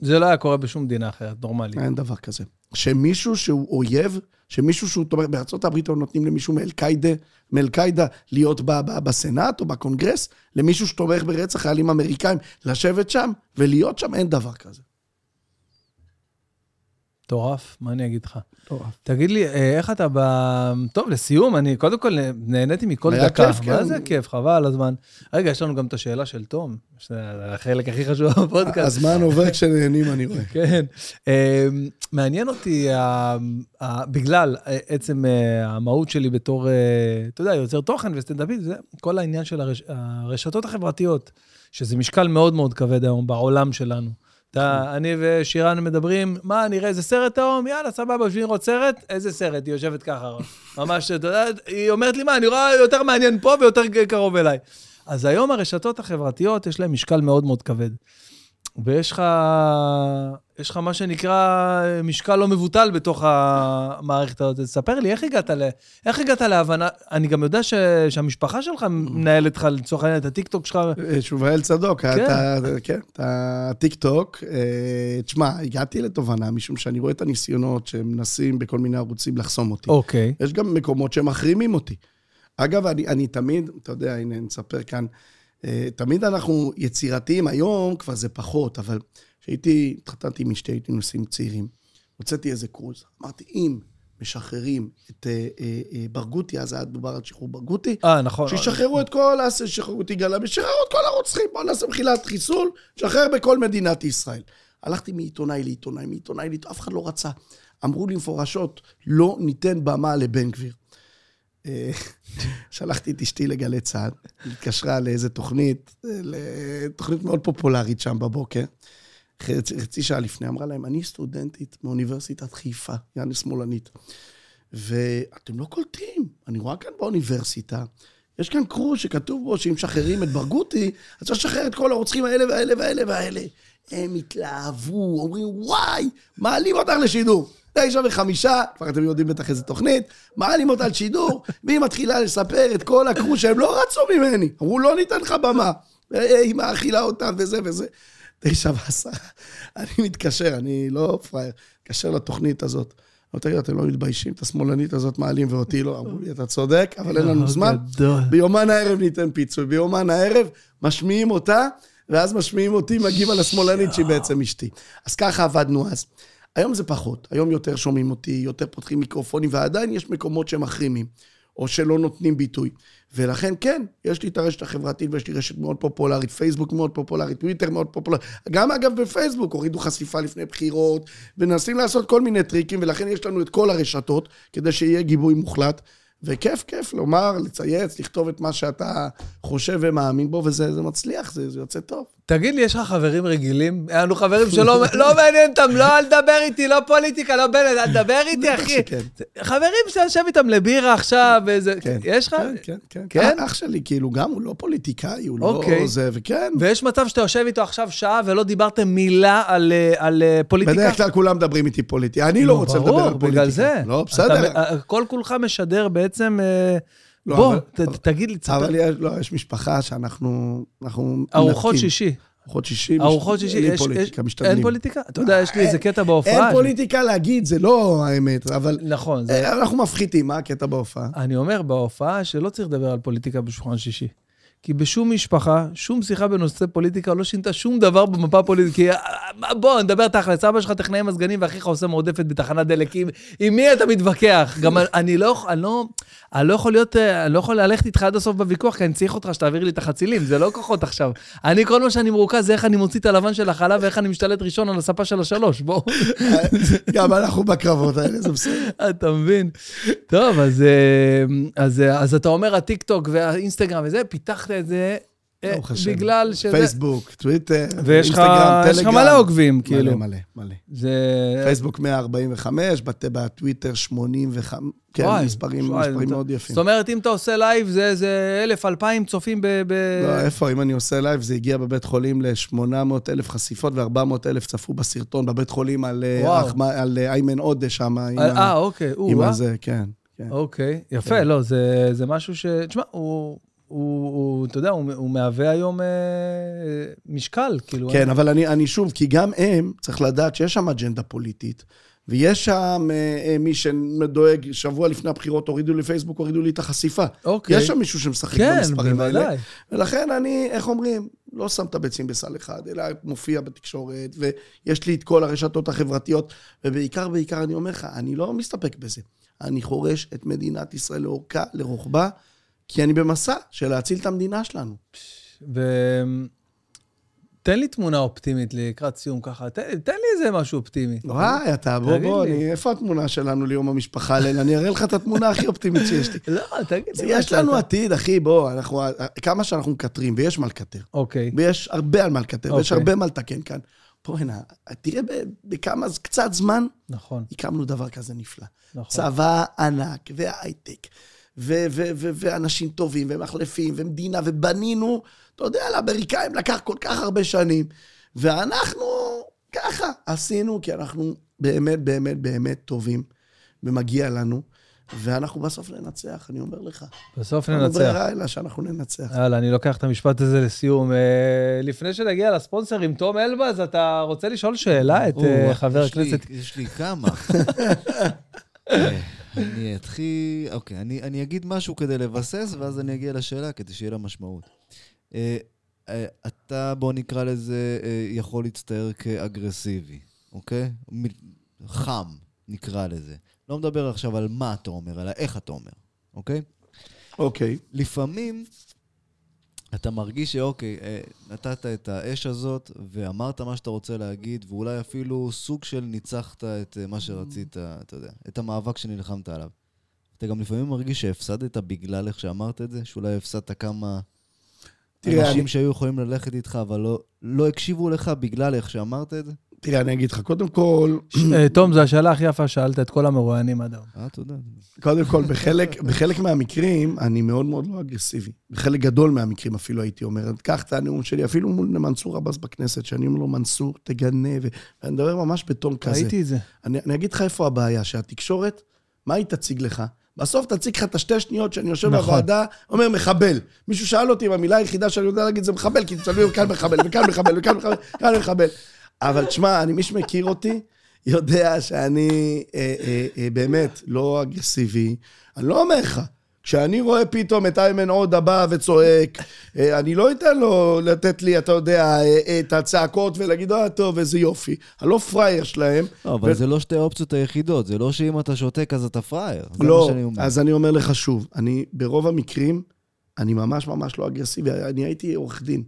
זה לא היה קורה בשום מדינה אחרת, נורמלית. אין דבר כזה. שמישהו שהוא אויב, שמישהו שהוא תומך, בארצות הברית הם נותנים למישהו מאל-קאידה להיות ב- ב- בסנאט או בקונגרס, למישהו שתומך ברצח חיילים אמריקאים, לשבת שם ולהיות שם, אין דבר כזה. מטורף, מה אני אגיד לך? מטורף. תגיד לי, אה, איך אתה ב... טוב, לסיום, אני קודם כל נהניתי מכל דקה. כיף, מה כן. זה כיף, חבל על הזמן. רגע, יש לנו גם את השאלה של תום, שזה החלק הכי חשוב בפודקאסט. הזמן עובר כשנהנים, אני רואה. כן. אה, מעניין אותי, ה- ה- בגלל אה, עצם אה, המהות שלי בתור, אה, אתה יודע, יוצר תוכן וסטנדאפיסט, זה כל העניין של הרש- הרשתות החברתיות, שזה משקל מאוד מאוד כבד היום בעולם שלנו. אתה, אני ושירן מדברים, מה, נראה איזה סרט היום? יאללה, סבבה, יושבים לראות סרט? איזה סרט? היא יושבת ככה, ממש, אתה יודע, היא אומרת לי, מה, אני רואה יותר מעניין פה ויותר קרוב אליי. אז היום הרשתות החברתיות, יש להן משקל מאוד מאוד כבד. ויש לך, יש לך מה שנקרא משקל לא מבוטל בתוך המערכת הזאת. תספר לי, איך הגעת, ל, איך הגעת להבנה? אני גם יודע ש, שהמשפחה שלך מנהלת לך, לצורך העניין, את הטיקטוק שלך. אה, שובאל צדוק, כן. אתה, כן, אתה טיקטוק. אה, תשמע, הגעתי לתובנה, משום שאני רואה את הניסיונות שמנסים בכל מיני ערוצים לחסום אותי. אוקיי. יש גם מקומות שמחרימים אותי. אגב, אני, אני תמיד, אתה יודע, הנה, נספר כאן, אה, תמיד אנחנו יצירתיים, היום כבר זה פחות, אבל כשהייתי, התחתנתי עם אשתי, הייתי נוסעים צעירים, הוצאתי איזה קרוז, אמרתי, אם משחררים את אה, אה, אה, ברגותי, אז היה דובר על שחרור ברגותי, אה, נכון. שישחררו את כל, שחררו את יגאל עמיר, שחררו את כל הרוצחים, בואו נעשה מחילת חיסול, שחרר בכל מדינת ישראל. הלכתי מעיתונאי לעיתונאי, מעיתונאי לעיתונאי, אף אחד לא רצה. אמרו לי מפורשות, לא ניתן במה לבן גביר. אה, שלחתי את אשתי לגלי צה"ל, היא התקשרה לאיזה תוכנית, אה, לתוכנית מאוד פופולרית שם בבוקר. חצי, חצי שעה לפני, אמרה להם, אני סטודנטית מאוניברסיטת חיפה, יעני שמאלנית. ואתם לא קולטים, אני רואה כאן באוניברסיטה, יש כאן קרוז שכתוב בו שאם משחררים את ברגותי, אז צריך לשחרר את כל הרוצחים האלה והאלה והאלה והאלה. הם התלהבו, אומרים, וואי, מעלים אותך לשידור. תשע וחמישה, כבר אתם יודעים בטח איזה תוכנית, מעלים אותה לשידור, והיא מתחילה לספר את כל הקרוז שהם לא רצו ממני. אמרו, לא ניתן לך במה. אה, היא מאכילה אותם וזה וזה. תשע ועשרה, אני מתקשר, אני לא פראייר, מתקשר לתוכנית הזאת. אמרתי, תגידו, אתם לא מתביישים? את השמאלנית הזאת מעלים ואותי לא? אמרו לי, אתה צודק, אבל אין לנו זמן. ביומן הערב ניתן פיצוי. ביומן הערב משמיעים אותה, ואז משמיעים אותי, מגיעים על השמאלנית שהיא בעצם אשתי. אז ככה עבדנו אז. היום זה פחות, היום יותר שומעים אותי, יותר פותחים מיקרופונים, ועדיין יש מקומות שמחרימים, או שלא נותנים ביטוי. ולכן כן, יש לי את הרשת החברתית ויש לי רשת מאוד פופולרית, פייסבוק מאוד פופולרית, טוויטר מאוד פופולרית. גם אגב בפייסבוק הורידו חשיפה לפני בחירות, ומנסים לעשות כל מיני טריקים, ולכן יש לנו את כל הרשתות, כדי שיהיה גיבוי מוחלט. וכיף, כיף לומר, לצייץ, לכתוב את מה שאתה חושב ומאמין בו, וזה זה מצליח, זה, זה יוצא טוב. תגיד לי, יש לך חברים רגילים? היה לנו חברים שלא לא מעניין אותם, לא אל תדבר איתי, לא פוליטיקה, לא בנט, אל תדבר איתי, אחי. חברים שאתה יושב איתם לבירה עכשיו, איזה... כן. יש לך? כן, כן, כן. כן? אח שלי, כאילו, גם הוא לא פוליטיקאי, הוא אוקיי. לא זה, וכן. ויש מצב שאתה יושב איתו עכשיו שעה ולא דיברתם מילה על, אה, אה, פוליטיקה? בדרך כלל כולם מדברים איתי פוליטי. אני לא רוצה לדבר על פוליטיקה. ברור, בגלל זה. לא, בסדר. אתה, כל כולך משדר בעצם... אה, לא, בוא, אבל- ת, תגיד לי, תספר. אבל יש, לא, יש משפחה שאנחנו... אנחנו ארוחות. שישי. ארוחות שישי. ארוחות שישי. אין יש- פוליטיקה, יש- משתדלים. אין פוליטיקה? אתה יודע, יש לי איזה קטע בהופעה. אין פוליטיקה להגיד, זה לא האמת, אבל... נכון, זה... אה, אנחנו מפחיתים, מה הקטע בהופעה? אני אומר בהופעה שלא צריך לדבר על פוליטיקה בשולחן שישי. כי בשום משפחה, שום שיחה בנושא פוליטיקה לא שינתה שום דבר במפה הפוליטית. כי אה, אה, בוא, נדבר תכל'ס, אבא שלך טכנאי מזגנים ואחיך עושה מועדפת בתחנת דלק. עם, עם מי אתה מתווכח? גם אני לא, אני לא, אני לא יכול להיות, אה, אני לא יכול ללכת איתך עד הסוף בוויכוח, כי אני צריך אותך שתעביר לי את החצילים, זה לא כוחות עכשיו. אני, כל מה שאני מרוכז זה איך אני מוציא את הלבן של החלב ואיך אני משתלט ראשון על הספה של השלוש, בוא. גם אנחנו בקרבות האלה, זה בסדר. אתה מבין? טוב, אז, אה, אז, אה, אז אתה אומר, הטיקטוק והאינסטגרם וזה, פיתחת את זה אה, ברוך השם. בגלל שזה... פייסבוק, טוויטר, ויש לך אינסטגרם, יש לך טלגרם. מלא עוקבים, כאילו. מלא, מלא, מלא. זה... פייסבוק 145, בת- בטוויטר 85, כן, וואי, מספרים וואי, מספרים מאוד יפים. זאת אומרת, אם אתה עושה לייב, זה איזה אלף, אלפיים צופים ב... ב... לא, איפה, אם אני עושה לייב, זה הגיע בבית חולים ל-800 אלף חשיפות ו-400 אלף צפו בסרטון בבית חולים על אה, וואו. אחמ- על אה, איימן עודה שם, עם אה, אה, אוקיי, עם או, אה? הזה, כן. כן. אוקיי, יפה, לא, זה זה משהו ש... תשמע, הוא... הוא, הוא, אתה יודע, הוא, הוא מהווה היום אה, משקל, כאילו. כן, אבל אני, אני שוב, כי גם הם, צריך לדעת שיש שם אג'נדה פוליטית, ויש שם אה, אה, מי שדואג, שבוע לפני הבחירות הורידו לי פייסבוק, הורידו לי את החשיפה. אוקיי. יש שם מישהו שמשחק כן, במספרים האלה. בוודאי. ולכן אני, איך אומרים, לא שם את הביצים בסל אחד, אלא מופיע בתקשורת, ויש לי את כל הרשתות החברתיות, ובעיקר, בעיקר, אני אומר לך, אני לא מסתפק בזה. אני חורש את מדינת ישראל לאורכה, לרוחבה, כי אני במסע של להציל את המדינה שלנו. תן לי תמונה אופטימית לקראת סיום ככה, תן, תן לי איזה משהו אופטימי. וואי, אתה, בוא, בוא, אני, איפה התמונה שלנו ליום המשפחה, ליל? אני אראה לך את התמונה הכי אופטימית שיש לי. לא, תגיד לי. יש לנו עתיד, אחי, בוא, אנחנו, כמה שאנחנו מקטרים, ויש מה לקטר. אוקיי. ויש הרבה על מה לקטר, ויש הרבה מה לתקן כאן. פה הנה, תראה בכמה, קצת זמן, נכון. הקמנו דבר כזה נפלא. נכון. צבא ענק, והייטק, ואנשים טובים, ומחלפים, ומדינה, ובנינו, אתה יודע, לאמריקאים לקח כל כך הרבה שנים, ואנחנו ככה עשינו, כי אנחנו באמת, באמת, באמת טובים, ומגיע לנו. ואנחנו בסוף ננצח, אני אומר לך. בסוף ננצח. אנחנו ברירה אלא שאנחנו ננצח. יאללה, אני לוקח את המשפט הזה לסיום. אה, לפני שנגיע לספונסרים, תום אלבז, אתה רוצה לשאול שאלה את אה, חבר הכנסת? יש לי כמה. אני אתחיל, אוקיי, אני, אני אגיד משהו כדי לבסס, ואז אני אגיע לשאלה כדי שיהיה לה משמעות. אתה, בוא נקרא לזה, יכול להצטייר כאגרסיבי, אוקיי? חם, נקרא לזה. לא מדבר עכשיו על מה אתה אומר, אלא איך אתה אומר, אוקיי? אוקיי. לפעמים אתה מרגיש שאוקיי, אה, נתת את האש הזאת ואמרת מה שאתה רוצה להגיד, ואולי אפילו סוג של ניצחת את אה, מה שרצית, אתה יודע, את המאבק שנלחמת עליו. אתה גם לפעמים מרגיש שהפסדת בגלל איך שאמרת את זה, שאולי הפסדת כמה אנשים אני... שהיו יכולים ללכת איתך, אבל לא, לא הקשיבו לך בגלל איך שאמרת את זה? תראה, אני אגיד לך, קודם כל... אה, תום, זו השאלה הכי יפה שאלת את כל המרואיינים עד היום. אה, תודה. קודם כל, בחלק, בחלק מהמקרים, אני מאוד מאוד לא אגרסיבי. בחלק גדול מהמקרים אפילו הייתי אומר, קח את הנאום שלי, אפילו מול מנסור עבאס בכנסת, שאני אומר לו, מנסור, תגנה, ואני מדבר ממש בטון כזה. ראיתי את זה. אני, אני אגיד לך איפה הבעיה, שהתקשורת, מה היא תציג לך? בסוף תציג לך את השתי שניות שאני יושב נכון. בוועדה, אומר מחבל. מישהו שאל אותי אם המילה היחידה שאני יודע להגיד זה מחבל, כי תסתכלו כאן מחבל, וכאן מחבל, וכאן מחבל, וכאן מחבל. אבל תשמע, מי שמכיר אותי, יודע שאני אה, אה, אה, באמת לא אגרסיבי. אני לא אומר לך, כשאני רואה פתאום את איימן עודה בא וצועק, אה, אני לא אתן לו לתת לי, אתה יודע, אה, אה, את הצעקות ולהגיד, אה, טוב, איזה יופי. אני לא פראייר שלהם. לא, אבל ו... זה לא שתי האופציות היחידות, זה לא שאם אתה שותק אז אתה פראייר. לא, אז אני אומר לך שוב, אני ברוב המקרים, אני ממש ממש לא אגרסיבי. אני הייתי עורך דין.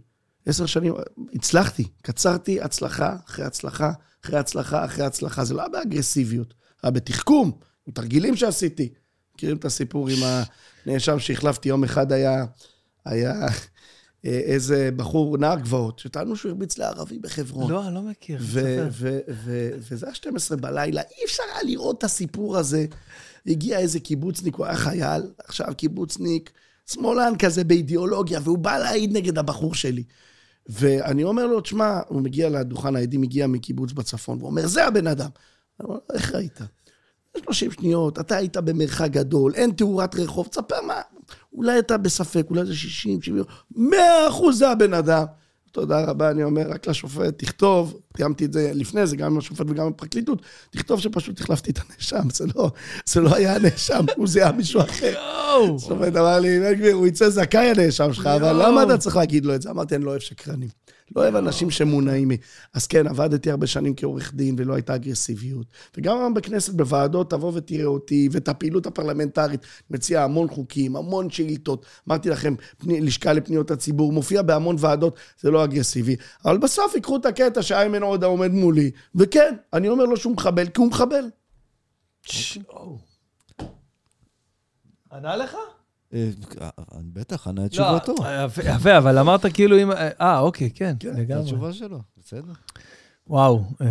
עשר שנים, הצלחתי, קצרתי הצלחה אחרי הצלחה, אחרי הצלחה, אחרי הצלחה. זה לא היה באגרסיביות, היה בתחכום, עם תרגילים שעשיתי. מכירים את הסיפור עם הנאשם שהחלפתי יום אחד היה, היה אה, איזה בחור, נער גבעות, שטענו שהוא הרביץ לערבי בחברון. לא, אני לא מכיר. וזה היה 12 בלילה, אי אפשר היה לראות את הסיפור הזה. הגיע איזה קיבוצניק, הוא היה חייל, עכשיו קיבוצניק, שמאלן כזה באידיאולוגיה, והוא בא להעיד נגד הבחור שלי. ואני אומר לו, תשמע, הוא מגיע לדוכן העדים, מגיע מקיבוץ בצפון, והוא אומר, זה הבן אדם. אני אומר, איך ראית? 30 שניות, אתה היית במרחק גדול, אין תאורת רחוב, תספר מה, אולי אתה בספק, אולי זה 60, 70, 100 אחוז זה הבן אדם. תודה רבה, אני אומר רק לשופט, תכתוב, תיאמתי את זה לפני זה, גם עם השופט וגם עם הפרקליטות, תכתוב שפשוט החלפתי את הנאשם, זה לא, זה לא היה הנאשם, הוא זיהה מישהו אחר. השופט אמר לי, בן גביר, הוא יצא זכאי הנאשם שלך, אבל למה אתה צריך להגיד לו את זה? אמרתי, אני לא אוהב שקרנים. לא אוהב אנשים שמונעים מי. אז כן, עבדתי הרבה שנים כעורך דין ולא הייתה אגרסיביות. וגם היום בכנסת, בוועדות, תבוא ותראה אותי, ואת הפעילות הפרלמנטרית. מציע המון חוקים, המון שאילתות. אמרתי לכם, פני, לשכה לפניות הציבור, מופיע בהמון ועדות, זה לא אגרסיבי. אבל בסוף ייקחו את הקטע שאיימן עודה עומד מולי, וכן, אני אומר לו שהוא מחבל, כי הוא מחבל. ענה לך? אה, בטח, ענה את לא, תשובתו. יפה, אבל אמרת כאילו אם... אה, אוקיי, כן, כן לגמרי. זו התשובה שלו, בסדר. וואו, אה,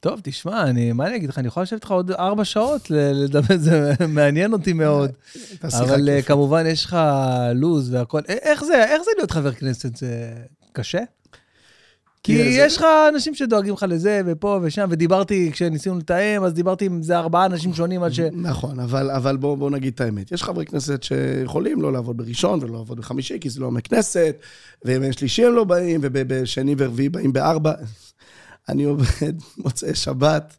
טוב, תשמע, אני, מה אני אגיד לך, אני יכול לשבת איתך עוד ארבע שעות לדבר, זה מעניין אותי מאוד. אבל אה, כמובן יש לך לו"ז והכל. איך זה, איך זה להיות חבר כנסת? זה קשה? כי יש לך אנשים שדואגים לך לזה, ופה ושם, ודיברתי, כשניסינו לתאם, אז דיברתי עם איזה ארבעה אנשים שונים עד ש... נכון, אבל, אבל בואו בוא נגיד את האמת. יש חברי כנסת שיכולים לא לעבוד בראשון ולא לעבוד בחמישי, כי זה לא ימי כנסת, וימי שלישי הם לא באים, ובשני ורביעי באים בארבע. אני עובד מוצאי שבת,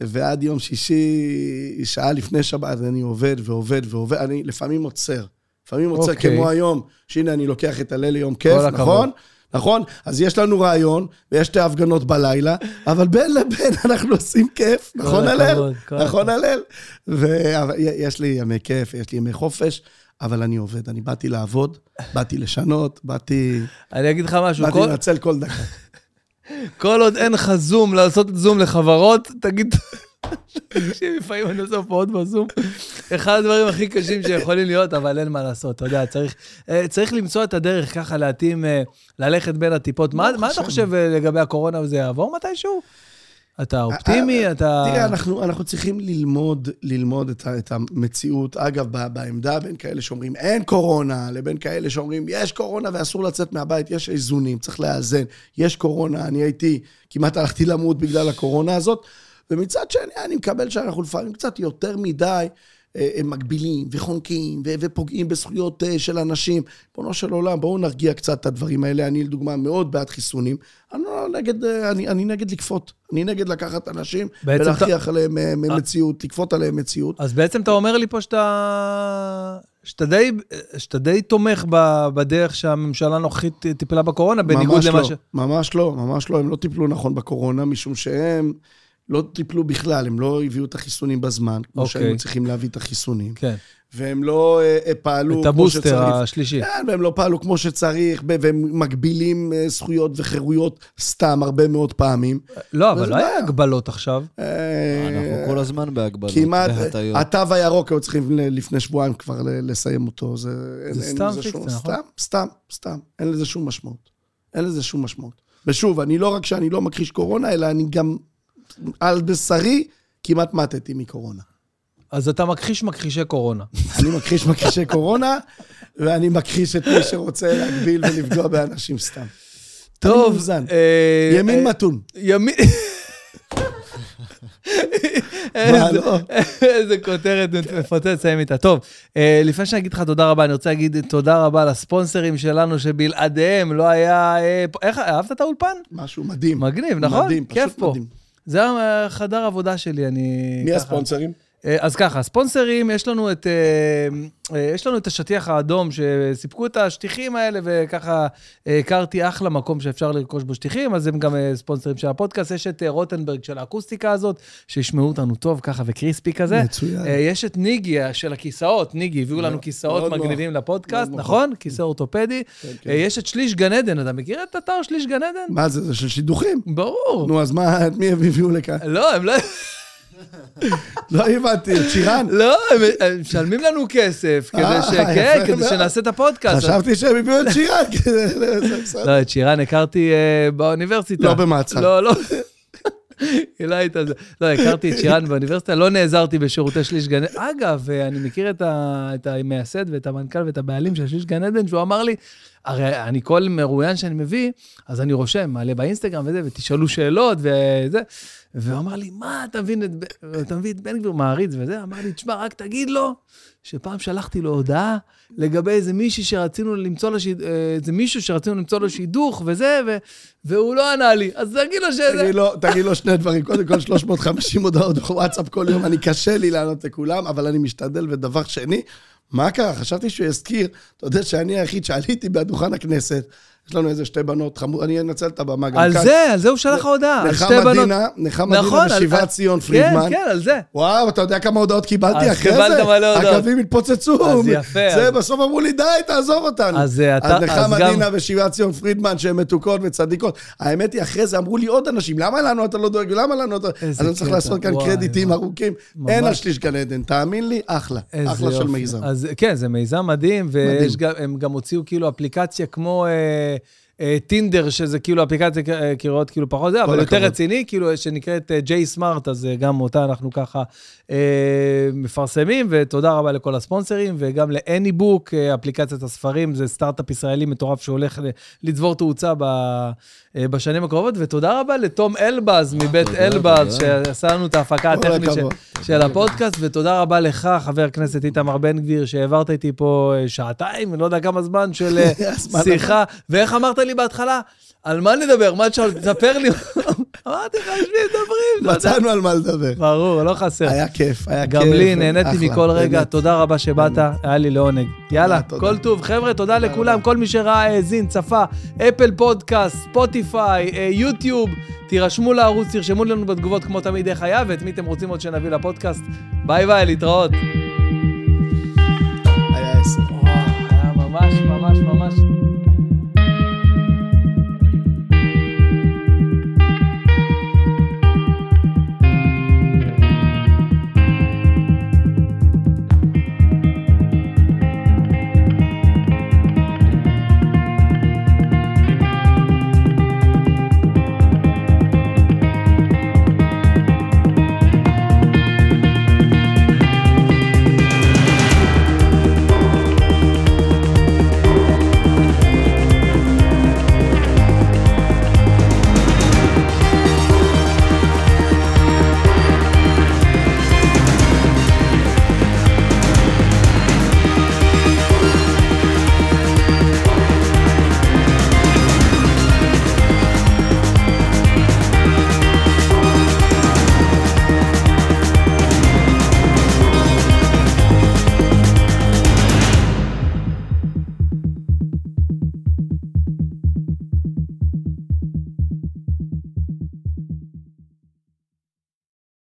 ועד יום שישי, שעה לפני שבת, אני עובד ועובד ועובד, אני לפעמים עוצר. לפעמים עוצר okay. אוקיי. כמו היום, שהנה אני לוקח את הליל ליום כיף, נכון? נכון? אז יש לנו רעיון, ויש שתי הפגנות בלילה, אבל בין לבין אנחנו עושים כיף, נכון הלל? נכון הלל? ויש לי ימי כיף, יש לי ימי חופש, אבל אני עובד, אני באתי לעבוד, באתי לשנות, באתי אני אגיד לך משהו, באתי לנצל כל דקה. כל עוד אין לך זום, לעשות זום לחברות, תגיד... לפעמים אני עושה הופעות בזום. אחד הדברים הכי קשים שיכולים להיות, אבל אין מה לעשות, אתה יודע, צריך, אה, צריך למצוא את הדרך ככה להתאים, אה, ללכת בין הטיפות. מה, מה אתה חושב אה, לגבי הקורונה וזה יעבור מתישהו? אתה אופטימי? אתה... תראה, אנחנו, אנחנו צריכים ללמוד, ללמוד את, את המציאות. אגב, בעמדה בין כאלה שאומרים אין קורונה, לבין כאלה שאומרים יש קורונה ואסור לצאת מהבית, יש איזונים, צריך לאזן. יש קורונה, אני הייתי, כמעט הלכתי למות בגלל הקורונה הזאת. ומצד שני, אני מקבל שאנחנו לפעמים קצת יותר מדי אה, אה, מגבילים וחונקים ופוגעים בזכויות אה, של אנשים. ריבונו של עולם, בואו נרגיע קצת את הדברים האלה. אני, לדוגמה, מאוד בעד חיסונים. אני לא נגד, אה, אני, אני נגד לכפות. אני נגד לקחת אנשים ולהכריח עליהם אה, מציאות, לכפות עליהם מציאות. אז בעצם אתה אומר לי פה שאתה... שאתה די, שאתה די תומך ב, בדרך שהממשלה הנוכחית טיפלה בקורונה, בניגוד ממש למה לא, ש... ממש לא, ממש לא. הם לא טיפלו נכון בקורונה, משום שהם לא טיפלו בכלל, הם לא הביאו את החיסונים בזמן, כמו אוקיי. שהיינו צריכים להביא את החיסונים. כן, והם לא אה, פעלו את כמו הבוסטר שצריך. השלישי. כן, והם לא פעלו כמו שצריך, והם מגבילים אה, זכויות וחירויות סתם הרבה מאוד פעמים. לא, אבל לא היה. הגבלות עכשיו. אה, אנחנו כל הזמן בהגבלות, כמעט. התו הירוק, היו צריכים לפני שבועיים כבר לסיים אותו. זה, זה אין סתם פיקציה, נכון? סתם, סתם, סתם. אין לזה שום משמעות. אין לזה שום משמעות. ושוב, אני לא רק שאני לא מכחיש קורונה, אלא אני גם על בשרי כמעט מתתי מקורונה. אז אתה מכחיש מכחישי קורונה. אני מכחיש מכחישי קורונה, ואני מכחיש את מי שרוצה להגביל ולפגוע באנשים סתם. טוב, מאוזן. אה, ימין אה, מתון. ימין... איזה- לא? איזה כותרת מפוצץ לסיים איתה. טוב, אה, לפני שאני אגיד לך תודה רבה, אני רוצה להגיד תודה רבה לספונסרים שלנו, שבלעדיהם לא היה... איך, אהבת את האולפן? משהו מדהים. מגניב, נכון? מדהים, פשוט. מדהים. זה החדר עבודה שלי, אני... מי ככה- הספונסרים? אה, אז ככה, הספונסרים, יש לנו את, אה, אה, יש לנו את השטיח האדום, שסיפקו את השטיחים האלה, וככה הכרתי אחלה מקום שאפשר לרכוש בו שטיחים, אז הם גם ספונסרים של הפודקאסט. יש את רוטנברג של האקוסטיקה הזאת, שישמעו אותנו טוב ככה וקריספי כזה. מצוין. יש את ניגי של הכיסאות, ניגי, הביאו לנו כיסאות נוח. מגניבים לפודקאסט, מאוד נוח. נכון? כיסא אורתופדי. כן, כן. יש את שליש גן עדן, אתה מכיר את אתר שליש גן עדן? מה זה, זה של שידוכים? ברור. נו, אז מה, את מי הם הביאו לכאן? לא, הם לא... לא הבנתי, את שירן? לא, הם- משלמים לנו כסף, כדי אה, ש... כן, כדי. שנעשה את הפודקאסט. חשבתי שהם הביאו את שירן. לא, את שירן הכרתי אה, באוניברסיטה. לא במעצר. לא, לא. היא לא הייתה זה. לא, הכרתי את שירן באוניברסיטה, לא נעזרתי בשירותי שליש גן עדן. אגב, אה, אני מכיר את ה- את המייסד ואת המנכ"ל ואת הבעלים של שליש גן עדן, שהוא אמר לי, הרי אני כל מרואיין שאני מביא, אז אני רושם, מעלה באינסטגרם וזה, ותשאלו שאלות וזה. והוא אמר לי, מה, אתה מבין את, אתה מביא את בן גביר מעריץ וזה? אמר לי, תשמע, רק תגיד לו שפעם שלחתי לו הודעה לגבי איזה מישהי שרצינו למצוא לו, שיד- אה, איזה מישהו שרצינו למצוא לו שידוך וזה, ו, והוא לא ענה לי. אז תגיד לו שזה... תגיד לו, תגיד לו שני דברים. קודם כל, 350 הודעות בוואטסאפ כל יום, אני קשה לי לענות לכולם, אבל אני משתדל. ודבר שני, מה קרה? חשבתי שהוא יזכיר, אתה יודע שאני היחיד שעליתי בדוכן הכנסת, יש לנו איזה שתי בנות חמוד, אני אנצל את הבמה גם כאן. על זה, על זה הוא שלח הודעה, על שתי נחמה בנות. דינה, נחמה דינה נכון, ושיבת ציון כן, פרידמן. כן, על זה. וואו, אתה יודע כמה הודעות קיבלתי אז אחרי זה? קיבלת מלא הודעות. הקווים התפוצצו. אז יפה, זה, אז- בסוף אמרו לי, די, תעזוב אותנו. אז, אה, אתה- אז נחמה אז גם- דינה ושיבת ציון פרידמן, שהן מתוקות וצדיקות. האמת היא, אחרי זה אמרו לי עוד אנשים, למה לנו אתה לא דואג? למה לנו אתה... אז אני צריך לעשות כאן קרדיטים. ארוכים. אין על שליש גן עדן, תאמין לי, אחלה. אחלה של. מיזם. אז כן, זה מיזם מדהים, מדהים. גם, גם הוציאו כאילו אפליקציה כמו where טינדר, שזה כאילו אפליקציה אה, קריאות כאילו פחות זה, אבל יותר. רציני, כאילו, שנקראת ג'יי סמארט, אז אה, גם אותה אנחנו ככה אה, מפרסמים, ותודה רבה לכל הספונסרים, וגם ל-Anybook, אה, אפליקציית הספרים, זה סטארט-אפ ישראלי מטורף שהולך לצבור תאוצה אה, בשנים הקרובות, ותודה רבה לתום אלבז מבית אלבז. שעשה לנו את ההפקה הטכנית של- הפודקאסט, ותודה רבה לך, חבר הכנסת איתמר בן גביר, שהעברת איתי פה אה, שעתיים, אני לא יודע כמה זמן של אה, שיחה. ואיך אמרת לי בהתחלה? על מה נדבר? מה תשאל? תספר לי. אמרתי לך, יושבים מדברים. אתה יודע. מצאנו על מה לדבר. ברור, לא חסר. היה כיף, היה כיף. גם לי, נהניתי מכל רגע. תודה רבה שבאת, היה לי לעונג. יאללה. כל טוב. חבר'ה, תודה לכולם. כל מי שראה, האזין, צפה, אפל פודקאסט, ספוטיפיי, אה, יוטיוב, תירשמו לערוץ, תרשמו לנו בתגובות כמו תמיד איך היה, ואת מי אתם רוצים עוד שנביא לפודקאסט. ביי ביי, להתראות. היה ממש ממש ממש...